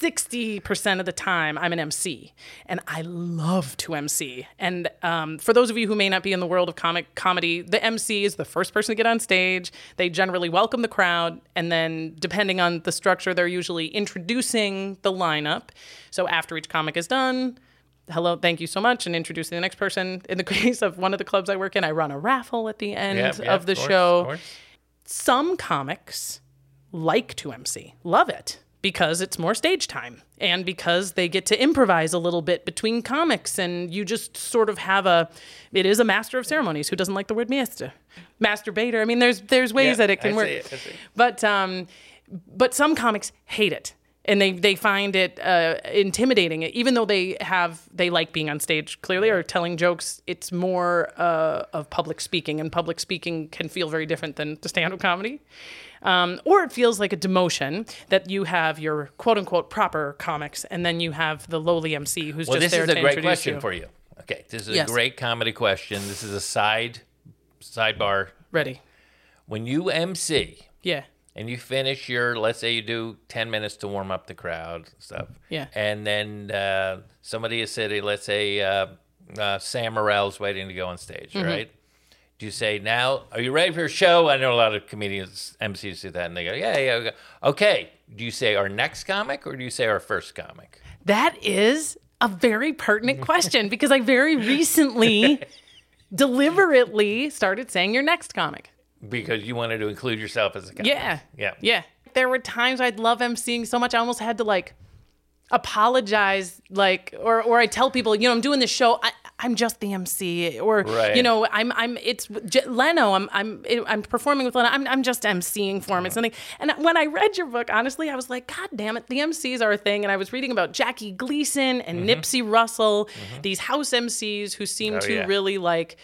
60% of the time I'm an MC and I love to MC. And um, for those of you who may not be in the world of comic comedy, the MC is the first person to get on stage. They generally welcome the crowd. And then, depending on the structure, they're usually introducing the lineup. So after each comic is done, hello, thank you so much, and introducing the next person. In the case of one of the clubs I work in, I run a raffle at the end of the course, show of some comics like to MC, love it because it's more stage time and because they get to improvise a little bit between comics and you just sort of have a it is a master of ceremonies. Who doesn't like the word master? Masturbator. I mean there's there's ways Yeah, that it can I work. see it, I see it. but um but some comics hate it and they they find it uh, intimidating. Even though they have they like being on stage clearly or telling jokes it's more uh, of public speaking. And public speaking can feel very different than the stand-up comedy um, or it feels like a demotion that you have your quote-unquote proper comics and then you have the lowly mc who's Well, just this there is a to great question you. for you. Okay, this is Yes. a great comedy question. This is a side sidebar Ready. When you MC Yeah. and you finish your, let's say you do 10 minutes to warm up the crowd and stuff. Yeah. And then uh, somebody is sitting, let's say uh, uh, Sam Morril's waiting to go on stage, Mm-hmm. right? Do you say, now, are you ready for a show? I know a lot of comedians, MCs do that, and they go, yeah, yeah. Okay. okay. Do you say our next comic or do you say our first comic? That is a very pertinent question because I very recently deliberately started saying your next comic. Because you wanted to include yourself as a comic. Yeah. Yeah. Yeah. There were times I'd love emceeing so much I almost had to like apologize like or or I tell people, you know, I'm doing this show, I I'm just the MC or Right. you know, I'm I'm it's J- Leno, I'm I'm I'm performing with Leno. I'm I'm just emceeing for him and something. And when I read your book, honestly, I was like, god damn it, the MCs are a thing and I was reading about Jackie Gleason and Nipsey Russell, these house MCs who seem Oh, to yeah. really like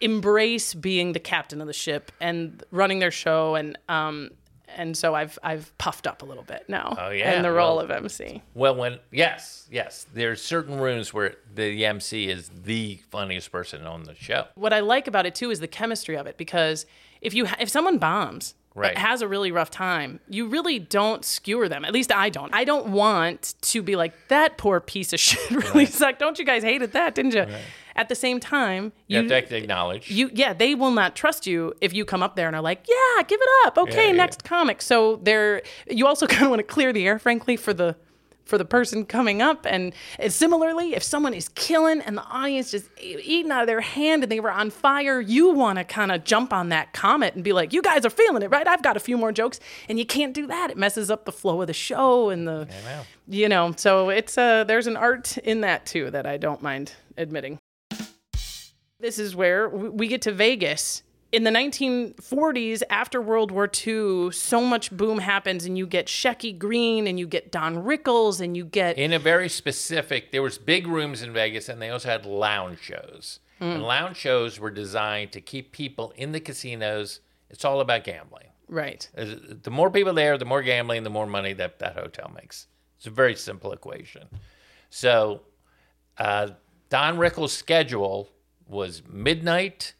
embrace being the captain of the ship and running their show and um and so I've I've puffed up a little bit now Oh, yeah. in the role Well- of MC. Well, when yes, yes, there's certain rooms where the MC is the funniest person on the show. What I like about it too is the chemistry of it because if you ha- if someone bombs Right. has a really rough time, you really don't skewer them. At least I don't. I don't want to be like that poor piece of shit really sucked. Don't you guys hated that, didn't you? At the same time, You, you have to acknowledge. you yeah they will not trust you if you come up there and are like yeah give it up okay Yeah, yeah. next comic so they're you also kind of want to clear the air frankly for the for the person coming up and, similarly if someone is killing and the audience just eating out of their hand and they were on fire you want to kind of jump on that comet and be like you guys are feeling it right i've got a few more jokes and you can't do that it messes up the flow of the show and the know. you know so it's uh there's an art in that too that i don't mind admitting this is where we get to Vegas. In the 1940s, after World War II, so much boom happens, and you get Shecky Greene, and you get Don Rickles, and you get in a very specific there was big rooms in vegas and they also had lounge shows. And lounge shows were designed to keep people in the casinos. It's all about gambling. Right. The more people there the more gambling the more money that that hotel makes. It's a very simple equation. So uh, don rickles schedule was midnight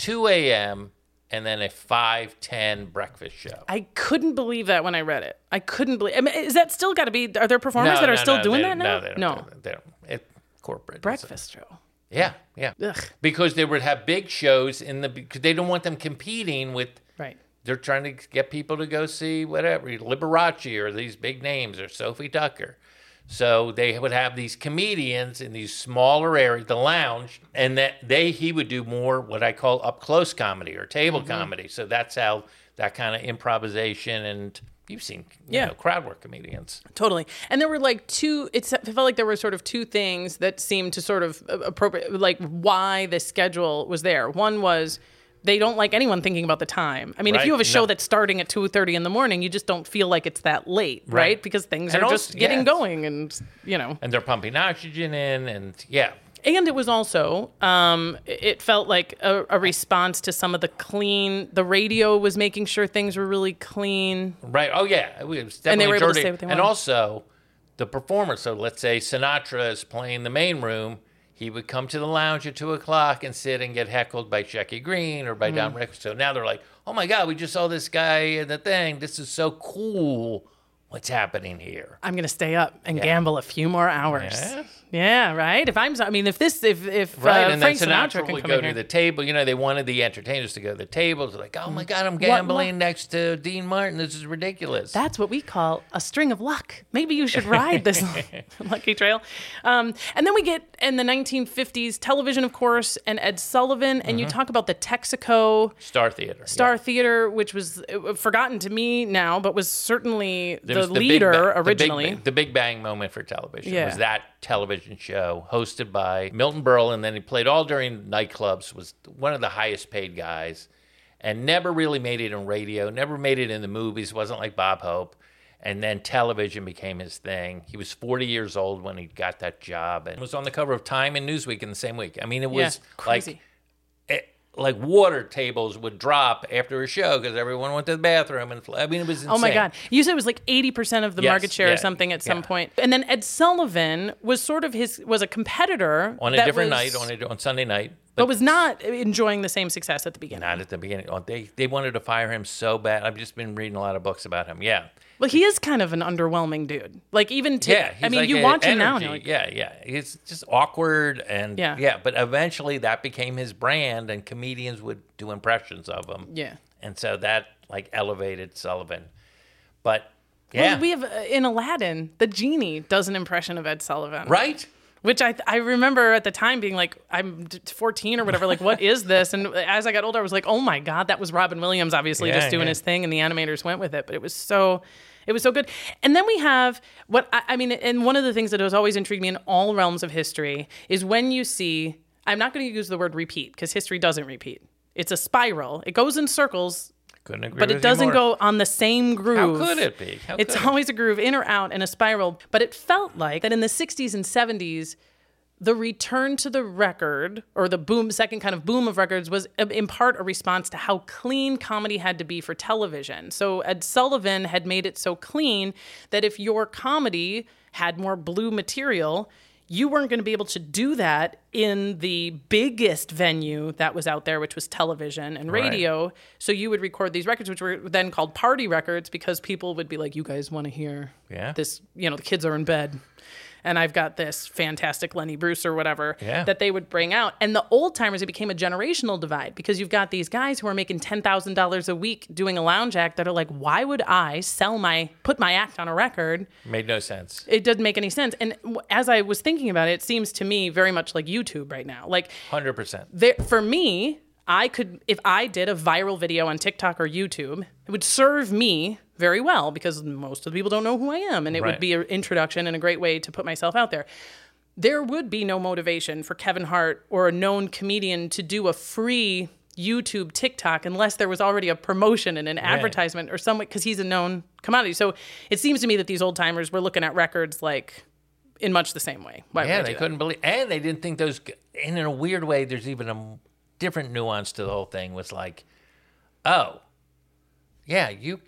2 a.m and then a 5:10 breakfast show I couldn't believe that when I read it. I couldn't believe. I mean, is that still got to be? Are there performers that are still doing they- that now? No, they don't. no. They don't. It, corporate. breakfast show. Yeah, yeah. Ugh. Because they would have big shows in the because they don't want them competing with. Right. They're trying to get people to go see whatever Liberace or these big names or Sophie Tucker. So they would have these comedians in these smaller areas, the lounge, and that they he would do more what I call up close comedy or table Mm-hmm. comedy. So that's how that kind of improvisation and you've seen you Yeah. know, crowd work comedians. Totally. And there were like two, it's, it felt like there were sort of two things that seemed to sort of appropriate, like why the schedule was there. One was they don't like anyone thinking about the time. I mean, if you have a show No. that's starting at 2.30 in the morning, you just don't feel like it's that late, right? Right. Because things And are also- just getting going and, you know. And they're pumping oxygen in and yeah. And it was also, um, it felt like a, a response to some of the clean, the radio was making sure things were really clean. Right. Oh yeah. It was definitely And they were able to say what they wanted. And also the performer. So let's say Sinatra is playing the main room. He would come to the lounge at two o'clock and sit and get heckled by Shecky Greene or by Mm-hmm. Don Rickles. So now they're like, "Oh my God, we just saw this guy in the thing. This is so cool. What's happening here?" I'm gonna stay up and gamble a few more hours. Yeah. Yeah, right. If I'm, I mean, if this, if if Right, uh, and Frank Sinatra, can go to here. the table. You know, they wanted the entertainers to go to the tables. Like, oh my God, I'm what- gambling next to Dean Martin. This is ridiculous. That's what we call a string of luck. Maybe you should ride this lucky trail. Um, and then we get in the 1950s television, of course, and Ed Sullivan, and you Mm-hmm. talk about the Texaco Star Theater. Star yeah. Theater, which was uh, forgotten to me now, but was certainly the was Big leader the Big originally. The Big, Bang moment for television Yeah. was that television show hosted by Milton Berle, and then he played all during nightclubs. Was one of the highest paid guys, and never really made it in radio. Never made it in the movies. wasn't like Bob Hope. And then television became his thing. He was 40 years old when he got that job, and was on the cover of Time and Newsweek in the same week. I mean, it yeah, was crazy. like like water tables would drop after a show because everyone went to the bathroom and I mean it was insane. Oh my God. You said it was like 80% of the Yes, market share or something at some point. And then Ed Sullivan was sort of his, was a competitor. on a different was- night on a, on Sunday night. but was not enjoying the same success at the beginning. Not at the beginning. Oh, they they wanted to fire him so bad. I've just been reading a lot of books about him. Yeah. Well, he is kind of an underwhelming dude. Like even to, Yeah, I mean, like you watch him now, and you're like, yeah, yeah, he's just awkward and Yeah. yeah, But eventually, that became his brand, and comedians would do impressions of him. yeah. and so that like elevated Sullivan. But Well, yeah, we have uh, in Aladdin, the genie does an impression of Ed Sullivan, right. Which I I remember at the time being like, I'm 14 or whatever. Like, what is this? And as I got older, I was like, oh my god, that was Robin Williams, obviously Yeah, just doing yeah. his thing, and the animators went with it. But it was so. It was so good. And then we have what I, I mean, and one of the things that has always intrigued me in all realms of history is when you see, I'm not going to use the word repeat because history doesn't repeat. It's a spiral. It goes in circles, Couldn't agree. but it doesn't go on the same groove. How could it be? How it's could always a groove in or out in a spiral. But it felt like that in the 60s and 70s, the return to the record or the boom, second kind of boom of records was uh, in part a response to how clean comedy had to be for television. So Ed Sullivan had made it so clean that if your comedy had more blue material, you weren't going to be able to do that in the biggest venue that was out there, which was television and Right. radio. So you would record these records, which were then called party records, because people would be like, "You guys want to hear Yeah. this? You know, the kids are in bed." And I've got this fantastic Lenny Bruce or whatever Yeah. that they would bring out. And the old timers, it became a generational divide because you've got these guys who are making $10,000 a week doing a lounge act that are like, why would I sell my, put my act on a record? Made no sense. It doesn't make any sense. And as I was thinking about it, it seems to me very much like YouTube right now. Like, Hundred percent. there, for me, I could, if I did a viral video on TikTok or YouTube, it would serve me very well because most of the people don't know who I am. And it would be an introduction and a great way to put myself out there. There would be no motivation for Kevin Hart or a known comedian to do a free YouTube TikTok unless there was already a promotion and an advertisement or somewhat because he's a known commodity. So it seems to me that these old timers were looking at records like in much the same way. Why Yeah, they that? couldn't believe, and they didn't think those. And in a weird way, there's even a different nuance to the whole thing. Was like, oh, yeah, you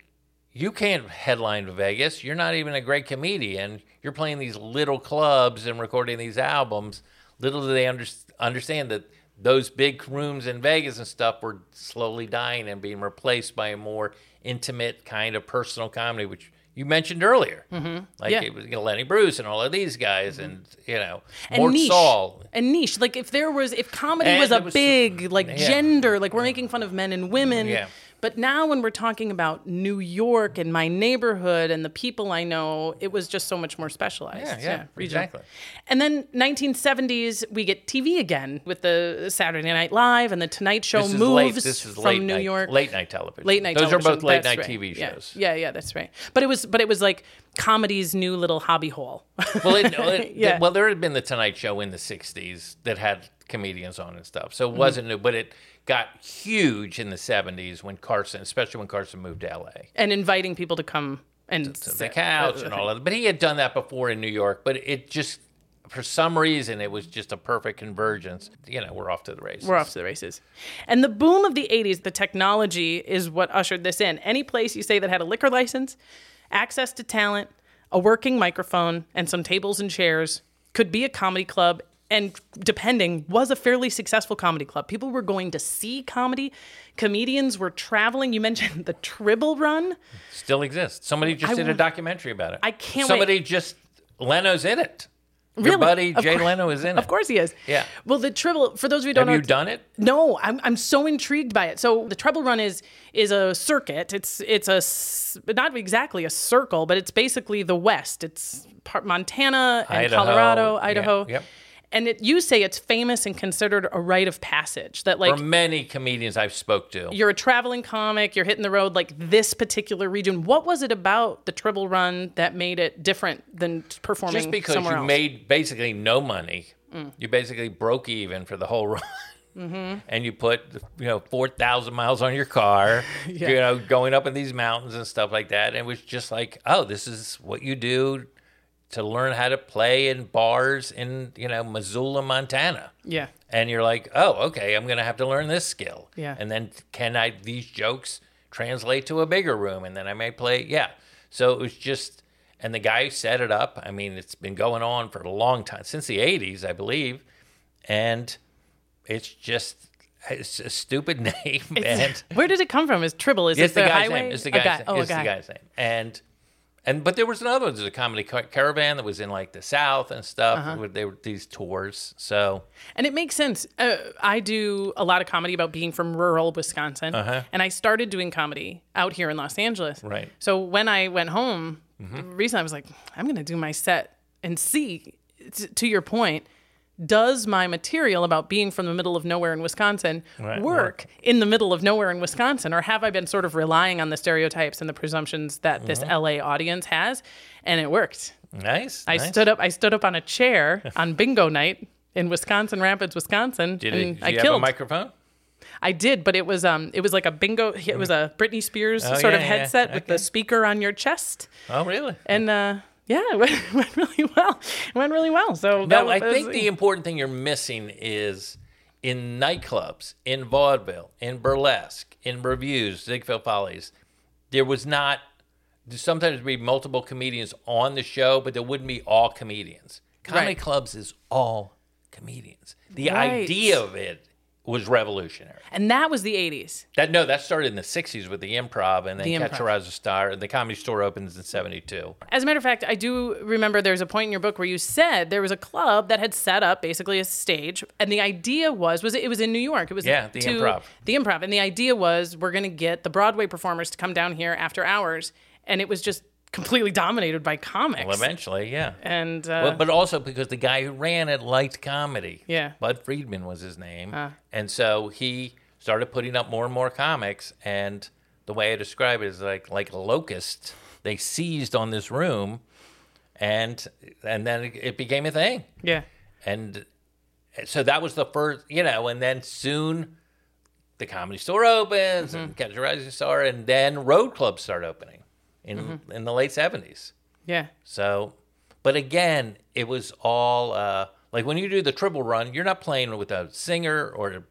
you can't headline Vegas. You're not even a great comedian. You're playing these little clubs and recording these albums. Little do they under, understand that those big rooms in Vegas and stuff were slowly dying and being replaced by a more intimate kind of personal comedy, which you mentioned earlier. Mm-hmm. Like Yeah. it was you know, Lenny Bruce and all of these guys, and you know, and Mort niche Sahl. and niche. Like if there was, if comedy And was a was- big like yeah. gender, like we're making fun of men and women. Yeah. But now when we're talking about New York and my neighborhood and the people I know, it was just so much more specialized. Yeah, yeah, regional. exactly. And then 1970s, we get TV again with the Saturday Night Live and the Tonight Show This is moves late. This is from New night, York. late night television. Late night Those television. are both late that's night right. TV shows. Yeah, yeah, that's right. But it was, but it was like comedy's new little hobby hole. Well, it, it- Yeah. well, there had been the Tonight Show in the '60s that had comedians on and stuff, Mm-hmm. so it wasn't new. But it got huge in the '70s when Carson, especially when Carson moved to LA. and inviting people to come and to the couch and all of that. But he had done that before in New York. But it just, for some reason, it was just a perfect convergence. You know, we're off to the races. We're off to the races. And the boom of the 80s, the technology is what ushered this in. Any place you say that had a liquor license, access to talent, a working microphone, and some tables and chairs could be a comedy club. And depending, was a fairly successful comedy club. People were going to see comedy. Comedians were traveling. You mentioned the Tribble Run. Still exists. Somebody just I did a documentary about it. I can't wait. Somebody just Leno's in it. Your Really? buddy Of Jay cour- Leno is in it. Of course he is. Yeah. Well, the Tribble, for those of you who don't Have know, you done it? No, I'm, I'm so intrigued by it. So the Tribble run is is a circuit. It's it's a not exactly a circle, but it's basically the West. It's part Montana and Idaho. Colorado, Yeah, Idaho. yep. And it, you say it's famous and considered a rite of passage. That like For many comedians I've spoke to, you're a traveling comic, you're hitting the road like this particular region. What was it about the Tribble Run that made it different than performing just because you else? Mm. made basically no money, you basically broke even for the whole run. Mm-hmm. And you put, you know, four thousand miles on your car, you know, going up in these mountains and stuff like that. And it was just like, oh, this is what you do to learn how to play in bars in, you know, Missoula, Montana. yeah. and you're like, oh, okay, I'm gonna have to learn this skill. Yeah. And then can I these jokes translate to a bigger room, and then I may play. Yeah. So it was just, and the guy who set it up. I mean, it's been going on for a long time since the '80s, I believe, and it's just it's a stupid name, and Where did it come from? Is Tribble? Is it's it the the guy's highway? name. It's the guy's guy. name. Oh, it's guy. the guy's name, and and but there was another one. There's a comedy ca- caravan that was in like the South and stuff. Uh-huh. where They were these tours, so And it makes sense. Uh, I do a lot of comedy about being from rural Wisconsin, and I started doing comedy out here in Los Angeles. Right. So when I went home, recently I was like, I'm going to do my set and see. t- To your point, does my material about being from the middle of nowhere in Wisconsin Right, work in the middle of nowhere in Wisconsin, or have I been sort of relying on the stereotypes and the presumptions that this LA audience has? And it worked. nice. I nice. stood up. I stood up on a chair on bingo night in Wisconsin Rapids, Wisconsin, Did, and it, did I you have killed. a microphone? I did, but it was um, it was like a bingo. It was a Britney Spears Oh, sort yeah, of yeah, headset with the speaker on your chest, Oh, really? and uh, yeah, it went, went really well. It went really well. So No, that I was- think the important thing you're missing is in nightclubs, in vaudeville, in burlesque, in revues, Ziegfeld Follies, there was not. Sometimes there'd be multiple comedians on the show, but there wouldn't be all comedians. Comedy Right. clubs is all comedians. The Right. idea of it was revolutionary. and that was the '80s. That no, that started in the '60s with the improv, and then The Catch a. Rising Star, and the Comedy Store opens in '72. As a matter of fact, I do remember there's a point in your book where you said there was a club that had set up basically a stage, and the idea was was it, it was in New York. It was Yeah, the to- Improv. The improv, and the idea was we're going to get the Broadway performers to come down here after hours, and it was just completely dominated by comics. Well, eventually, yeah. And uh, Well, but also because the guy who ran it liked comedy. Yeah. Bud Friedman was his name. And so he started putting up more and more comics. And the way I describe it is like like a locust. They seized on this room, and and then it, became a thing. yeah, And so that was the first, you know. And then soon, the comedy store opens Mm-hmm. and Catch a Rising Star, and then road clubs start opening in Mm-hmm. in the late seventies. yeah, So, but again, it was all uh, like when you do the Tribble run, you're not playing with a singer or a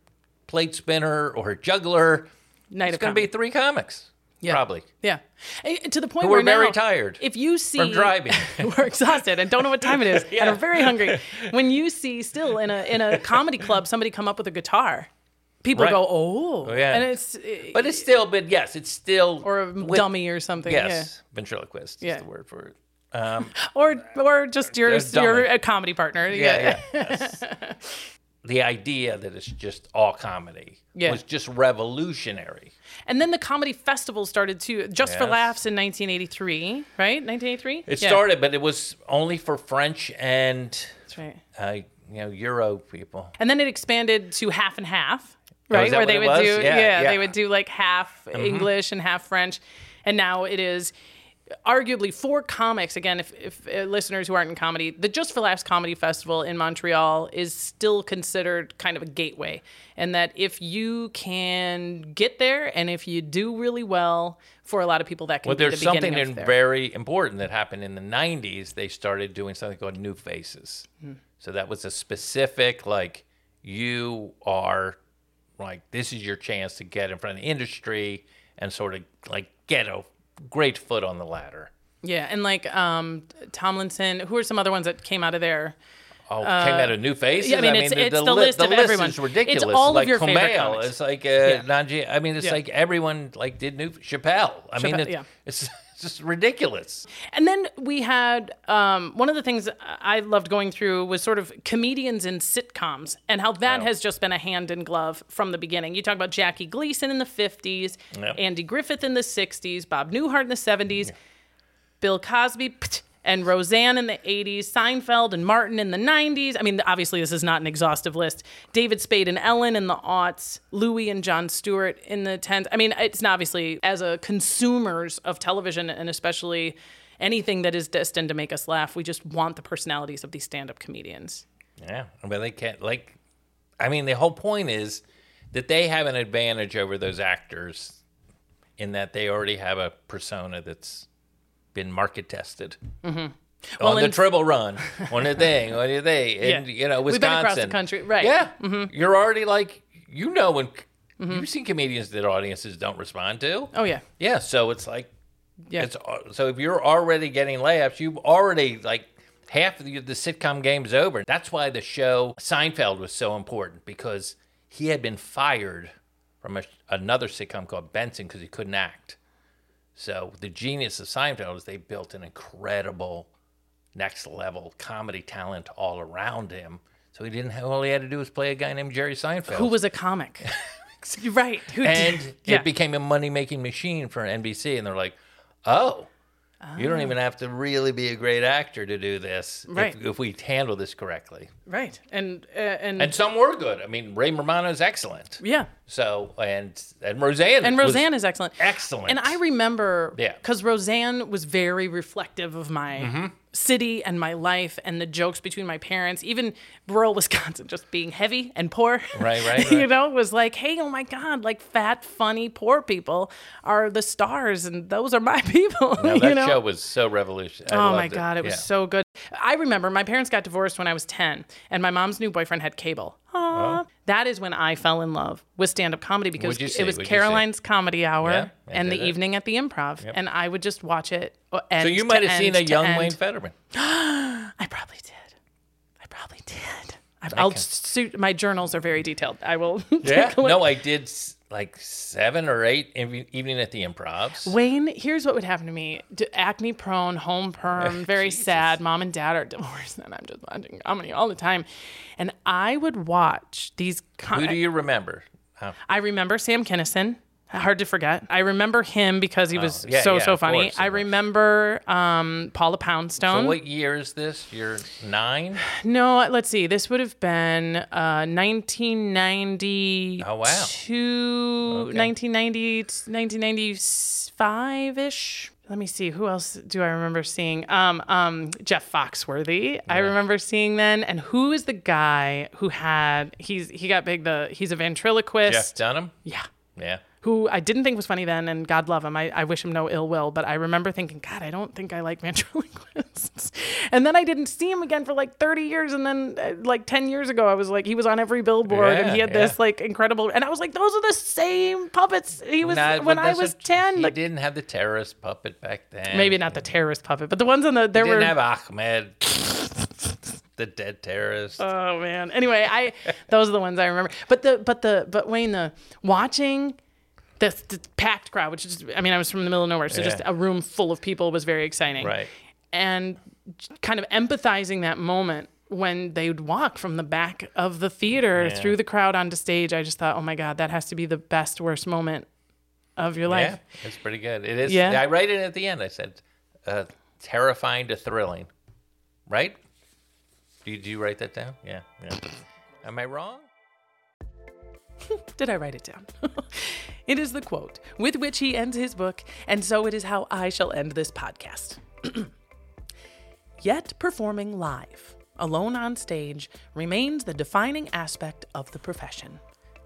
plate spinner or a juggler. night It's going to be three comics, Yeah. probably. Yeah, Eh, to the point where are very now, tired If you see from driving. we're exhausted and don't know what time it is and Yeah. are very hungry. When you see still in a in a comedy club somebody come up with a guitar, people Right. go, "Oh, Oh, yeah. and it's eh, But it's still, but yes, it's still or a with- dummy or something. Yes, ventriloquist Yeah. is the word for it. Um, or or just your your a comedy partner. yeah, yeah. yes. the idea that it's just all comedy Yeah. was just revolutionary. And then the comedy festival started too, just for laughs in 1983, right? 1983. It Yeah, started, but it was only for French and That's right. uh, you know Euro people. And then it expanded to half and half, right? is Where they would was? do, Yeah, yeah, yeah. Mm-hmm. they would do like half English and half French. And now it is arguably for comics. Again, if, if uh, listeners who aren't in comedy, the Just for Laughs Comedy Festival in Montreal is still considered kind of a gateway. And that if you can get there and if you do really well, for a lot of people, that can Well, be there's the beginning something in very important that happened in the 90s. They started doing something called New Faces. Hmm. So that was a specific, like, you are, like, this is your chance to get in front of the industry and sort of, like, get a great foot on the ladder. Yeah, and like um, Tomlinson, who are some other ones that came out of there? Oh, came out of New Faces. yeah, I mean, it's- it's the li- list of everyone. is ridiculous. It's all of like your favorite Kumail, comics. It's like uh, Yeah. Nanji. I mean, it's Yeah. like everyone like did new Chappelle. I mean, it's, yeah. it's just ridiculous. And then we had um, one of the things I loved going through was sort of comedians in sitcoms and how that has just been a hand in glove from the beginning. You talk about Jackie Gleason in the 50s, Yep. Andy Griffith in the 60s, Bob Newhart in the 70s, Bill Cosby pт, and Roseanne in the 80s, Seinfeld and Martin in the 90s. I mean, obviously, this is not an exhaustive list. David Spade and Ellen in the aughts, Louis and Jon Stewart in the 10s. I mean, it's obviously, as a consumers of television and especially anything that is destined to make us laugh, we just want the personalities of these stand up comedians. Yeah, but they can't like. I mean, the whole point is that they have an advantage over those actors in that they already have a persona that's been market tested. Mm-hmm. Well, on the Tribble run, on the thing, on the thing, and Yeah. you know, We've Wisconsin, been across the country, right. Mm-hmm. Yeah, you're already like you know when you've seen comedians that audiences don't respond to. Oh, yeah. Yeah, so it's like Yeah. it's so if you're already getting laughs, you've already like half of the, the sitcom game's over. That's why the show Seinfeld was so important because he had been fired from a, another sitcom called Benson because he couldn't act. So the genius of Seinfeld is they built an incredible next level comedy talent all around him. So he didn't have, all he had to do was play a guy named Jerry Seinfeld. Who was a comic? right. Who and did, yeah. it became a money making machine for NBC. And they're like, oh, you don't even have to really be a great actor to do this if- Right. if, we handle this correctly. right. And uh, and, And some were good. I mean, Ray Romano is excellent. yeah. So, and and Roseanne. And Roseanne is excellent. excellent. And I remember, Yeah. because Roseanne was very reflective of my Mm-hmm. City and my life and the jokes between my parents. Even rural Wisconsin, just being heavy and poor. Right, right, you right. know, was like, hey, oh my God, like fat, funny, poor people are the stars, and those are my people. No, you that know? show was so revolutionary. Oh my God, it was so good. I remember my parents got divorced when I was 10, and my mom's new boyfriend had cable. Oh. Aw. That is when I fell in love with stand up comedy because you it was What'd? Caroline's Comedy Hour Yeah, I and the did it. evening at the improv. And I would just watch it. uh, So end you to might have seen end a to young end. Wayne Federman. I probably did. I probably did. I, I'll suit my journals are very detailed. I will. Yeah. take a look. No, I did s- like seven or eight evening at the Improvs. Wayne, here's what would happen to me: D- acne prone, home perm, very sad. Mom and dad are divorced, and I'm just watching comedy all the time. And I would watch these. Com- Who do you remember? Huh. I remember Sam Kinison. Hard to forget. I remember him because he was Oh, yeah, so yeah, so funny. course, I remember um, Paula Poundstone. So what year is this? You're nine? No, let's see. This would have been uh, 1990. Oh, wow. Okay. 1990, 1995 ish. Let me see. Who else do I remember seeing? Um, um, Jeff Foxworthy. I remember seeing then. And who is the guy who had? He's he got big. The he's a ventriloquist. Jeff Dunham? Yeah. Yeah. Who I didn't think was funny then, and God love him. I, I wish him no ill will, but I remember thinking, God, I don't think I like ventriloquists. and then I didn't see him again for like 30 years. And then, uh, like 10 years ago, I was like, he was on every billboard and he Yeah, had this like incredible. And I was like, those are the same puppets he was Nah, when I was a- 10. He Like, didn't have the terrorist puppet back then. maybe not the terrorist puppet, but the ones on the, there He were. didn't have Achmed, the dead terrorist. Oh man. Anyway, I those are the ones I remember. But the but the but Wayne the watching the, the packed crowd, which is I mean I was from the middle of nowhere, so just a room full of people was very exciting. Right. And kind of empathizing that moment when they would walk from the back of the theater Yeah. through the crowd onto stage, I just thought, oh my god, that has to be the best worst moment of your life. Yeah, it's pretty good. It is. Yeah. I write it at the end. I said, uh, terrifying to thrilling. Right? Do you, do you write that down? Yeah. Yeah. Am I wrong? Did I write it down? it is the quote with which he ends his book, and so it is how I shall end this podcast. Yet performing live, alone on stage, remains the defining aspect of the profession.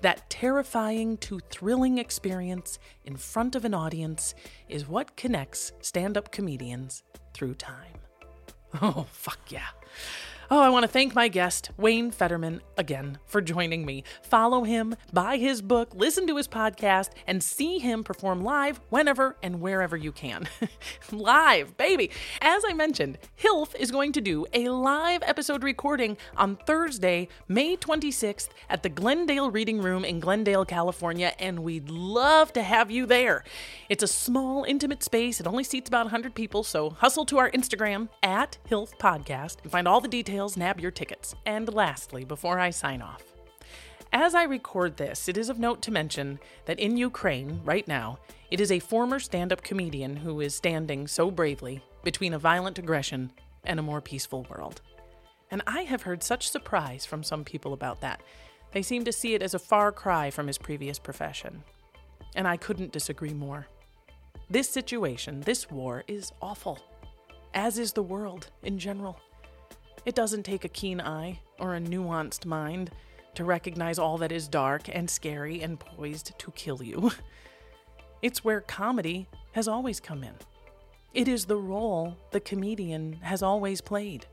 That terrifying to thrilling experience in front of an audience is what connects stand up comedians through time. Oh, fuck yeah. Oh, I want to thank my guest, Wayne Federman, again for joining me. Follow him, buy his book, listen to his podcast, and see him perform live whenever and wherever you can. live, baby. As I mentioned, Hilf is going to do a live episode recording on Thursday, May 26th at the Glendale Reading Room in Glendale, California, and we'd love to have you there. It's a small, intimate space. It only seats about 100 people, so hustle to our Instagram at Hilf Podcast and find all the details, nab your tickets. And lastly, before I sign off, as I record this, it is of note to mention that in Ukraine, right now, it is a former stand up comedian who is standing so bravely between a violent aggression and a more peaceful world. And I have heard such surprise from some people about that. They seem to see it as a far cry from his previous profession. And I couldn't disagree more. This situation, this war, is awful, as is the world in general. It doesn't take a keen eye or a nuanced mind to recognize all that is dark and scary and poised to kill you. It's where comedy has always come in. It is the role the comedian has always played.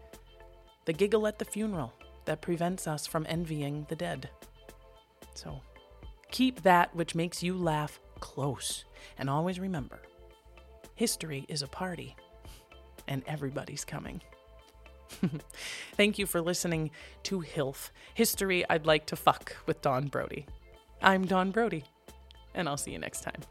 The giggle at the funeral that prevents us from envying the dead. So, keep that which makes you laugh close, and always remember history is a party, and everybody's coming. Thank you for listening to HILF History I'd Like to Fuck with Don Brody. I'm Don Brody, and I'll see you next time.